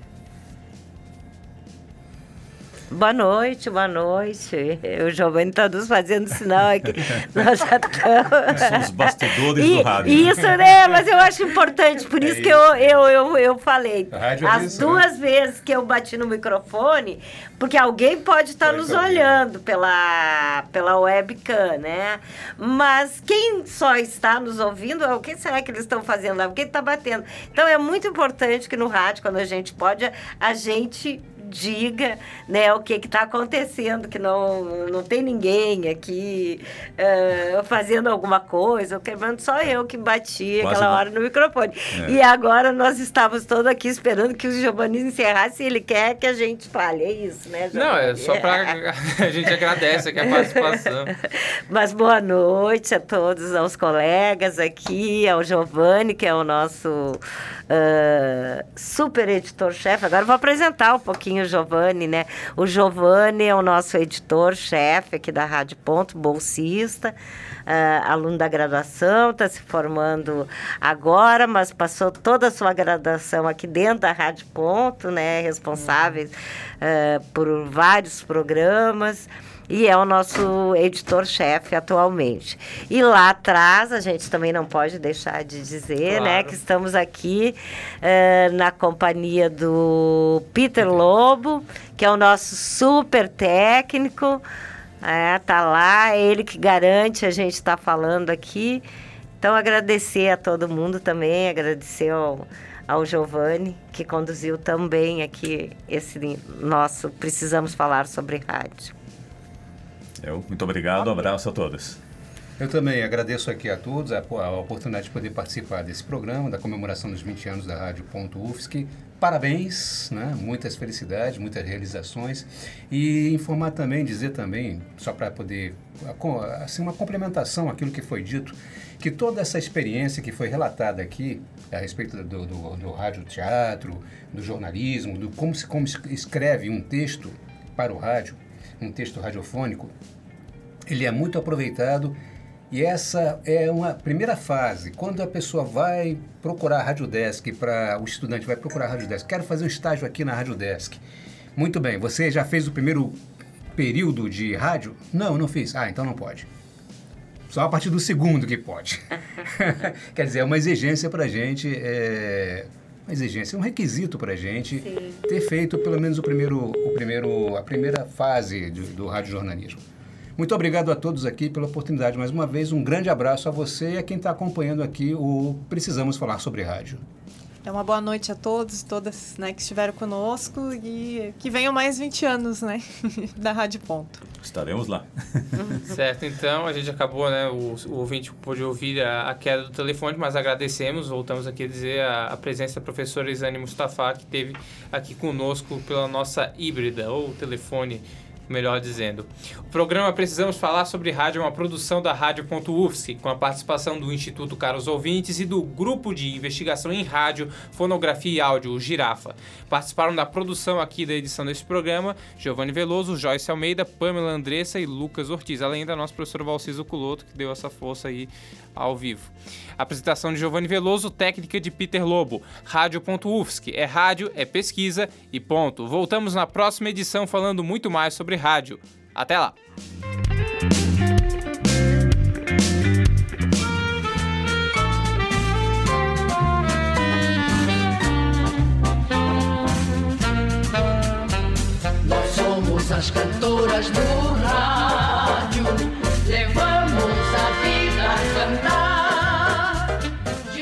Boa noite, boa noite. O Giovanni está nos fazendo sinal aqui. [LAUGHS] Nós já estamos. São os bastidores e, do rádio. Isso, né? Mas eu acho importante, por isso é que eu, eu, eu, eu falei. É As isso, duas né? vezes que eu bati no microfone, porque alguém pode estar tá nos olhando pela, pela webcam, né? Mas quem só está nos ouvindo, o que será que eles estão fazendo lá? Quem está batendo? Então é muito importante que no rádio, quando a gente pode, a gente diga né, o que está acontecendo, que não, não tem ninguém aqui uh, fazendo alguma coisa, quebrando só eu que bati Quase aquela não. hora no microfone. É. E agora nós estávamos todos aqui esperando que o Giovanni encerrasse e ele quer que a gente fale. É isso, né, Giovanni? Não, é só para [LAUGHS] a gente agradece aqui a participação. [LAUGHS] Mas boa noite a todos, aos colegas aqui, ao Giovanni, que é o nosso uh, super editor-chefe. Agora vou apresentar um pouquinho o Giovanni, né? O Giovanni é o nosso editor-chefe aqui da Rádio Ponto, bolsista, uh, aluno da graduação, está se formando agora, mas passou toda a sua graduação aqui dentro da Rádio Ponto, né? Responsável uh, por vários programas e é o nosso editor-chefe atualmente. E lá atrás, a gente também não pode deixar de dizer, né, claro. né, que estamos aqui uh, na companhia do Peter Lobo, que é o nosso super técnico. É, tá lá, é ele que garante a gente estar tá falando aqui. Então, agradecer a todo mundo também, agradecer ao, ao Giovanni, que conduziu também aqui esse nosso Precisamos Falar sobre Rádio. Eu, muito obrigado, um abraço a todos. Eu também agradeço aqui a todos a, a, oportunidade de poder participar desse programa, da comemoração dos 20 anos da Rádio Ponto UFSC. Parabéns, né? muitas felicidades, muitas realizações. E informar também, dizer também, só para poder, assim, uma complementação àquilo que foi dito, que toda essa experiência que foi relatada aqui, a respeito do, do, do rádio teatro, do jornalismo, do como se como escreve um texto para o rádio, um texto radiofônico, ele é muito aproveitado e essa é uma primeira fase. Quando a pessoa vai procurar a Rádio Desk, para o estudante vai procurar a Rádio Desk, quero fazer um estágio aqui na Rádio Desk. Muito bem, você já fez o primeiro período de rádio? Não, não fiz. Ah, então não pode. Só a partir do segundo que pode. [LAUGHS] [LAUGHS] Quer dizer, é uma exigência para a gente. É uma exigência, um requisito para a gente Sim. ter feito pelo menos o primeiro, o primeiro, a primeira fase do, do radiojornalismo. Muito obrigado a todos aqui pela oportunidade. Mais uma vez, um grande abraço a você e a quem está acompanhando aqui o Precisamos Falar sobre Rádio. É uma boa noite a todos e todas né, que estiveram conosco e que venham mais 20 anos né, [LAUGHS] da Rádio Ponto. Estaremos lá. [LAUGHS] certo, então a gente acabou, né? O, o ouvinte pôde ouvir a, a, queda do telefone, mas agradecemos, voltamos aqui a dizer a, a presença da professora Isane Mustafa, que esteve aqui conosco pela nossa híbrida, ou telefone melhor dizendo. O programa Precisamos Falar sobre Rádio é uma produção da Rádio.UFSC, com a participação do Instituto Caros Ouvintes e do Grupo de Investigação em Rádio, Fonografia e Áudio, o Girafa. Participaram da produção aqui da edição deste programa Giovanni Veloso, Joyce Almeida, Pamela Andressa e Lucas Ortiz, além da nossa professora Valciso Culoto, que deu essa força aí ao vivo. Apresentação de Giovanni Veloso, técnica de Peter Lobo. Rádio.UFSC é rádio, é pesquisa e ponto. Voltamos na próxima edição falando muito mais sobre rádio. Até lá! Nós somos as cantoras do rádio, levamos a vida a cantar.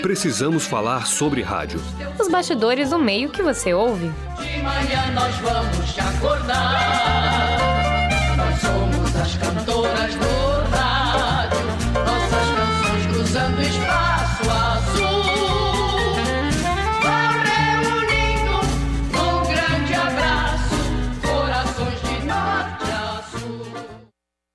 Precisamos falar sobre rádio. Os bastidores do meio que você ouve. De manhã nós vamos te acordar. As cantoras do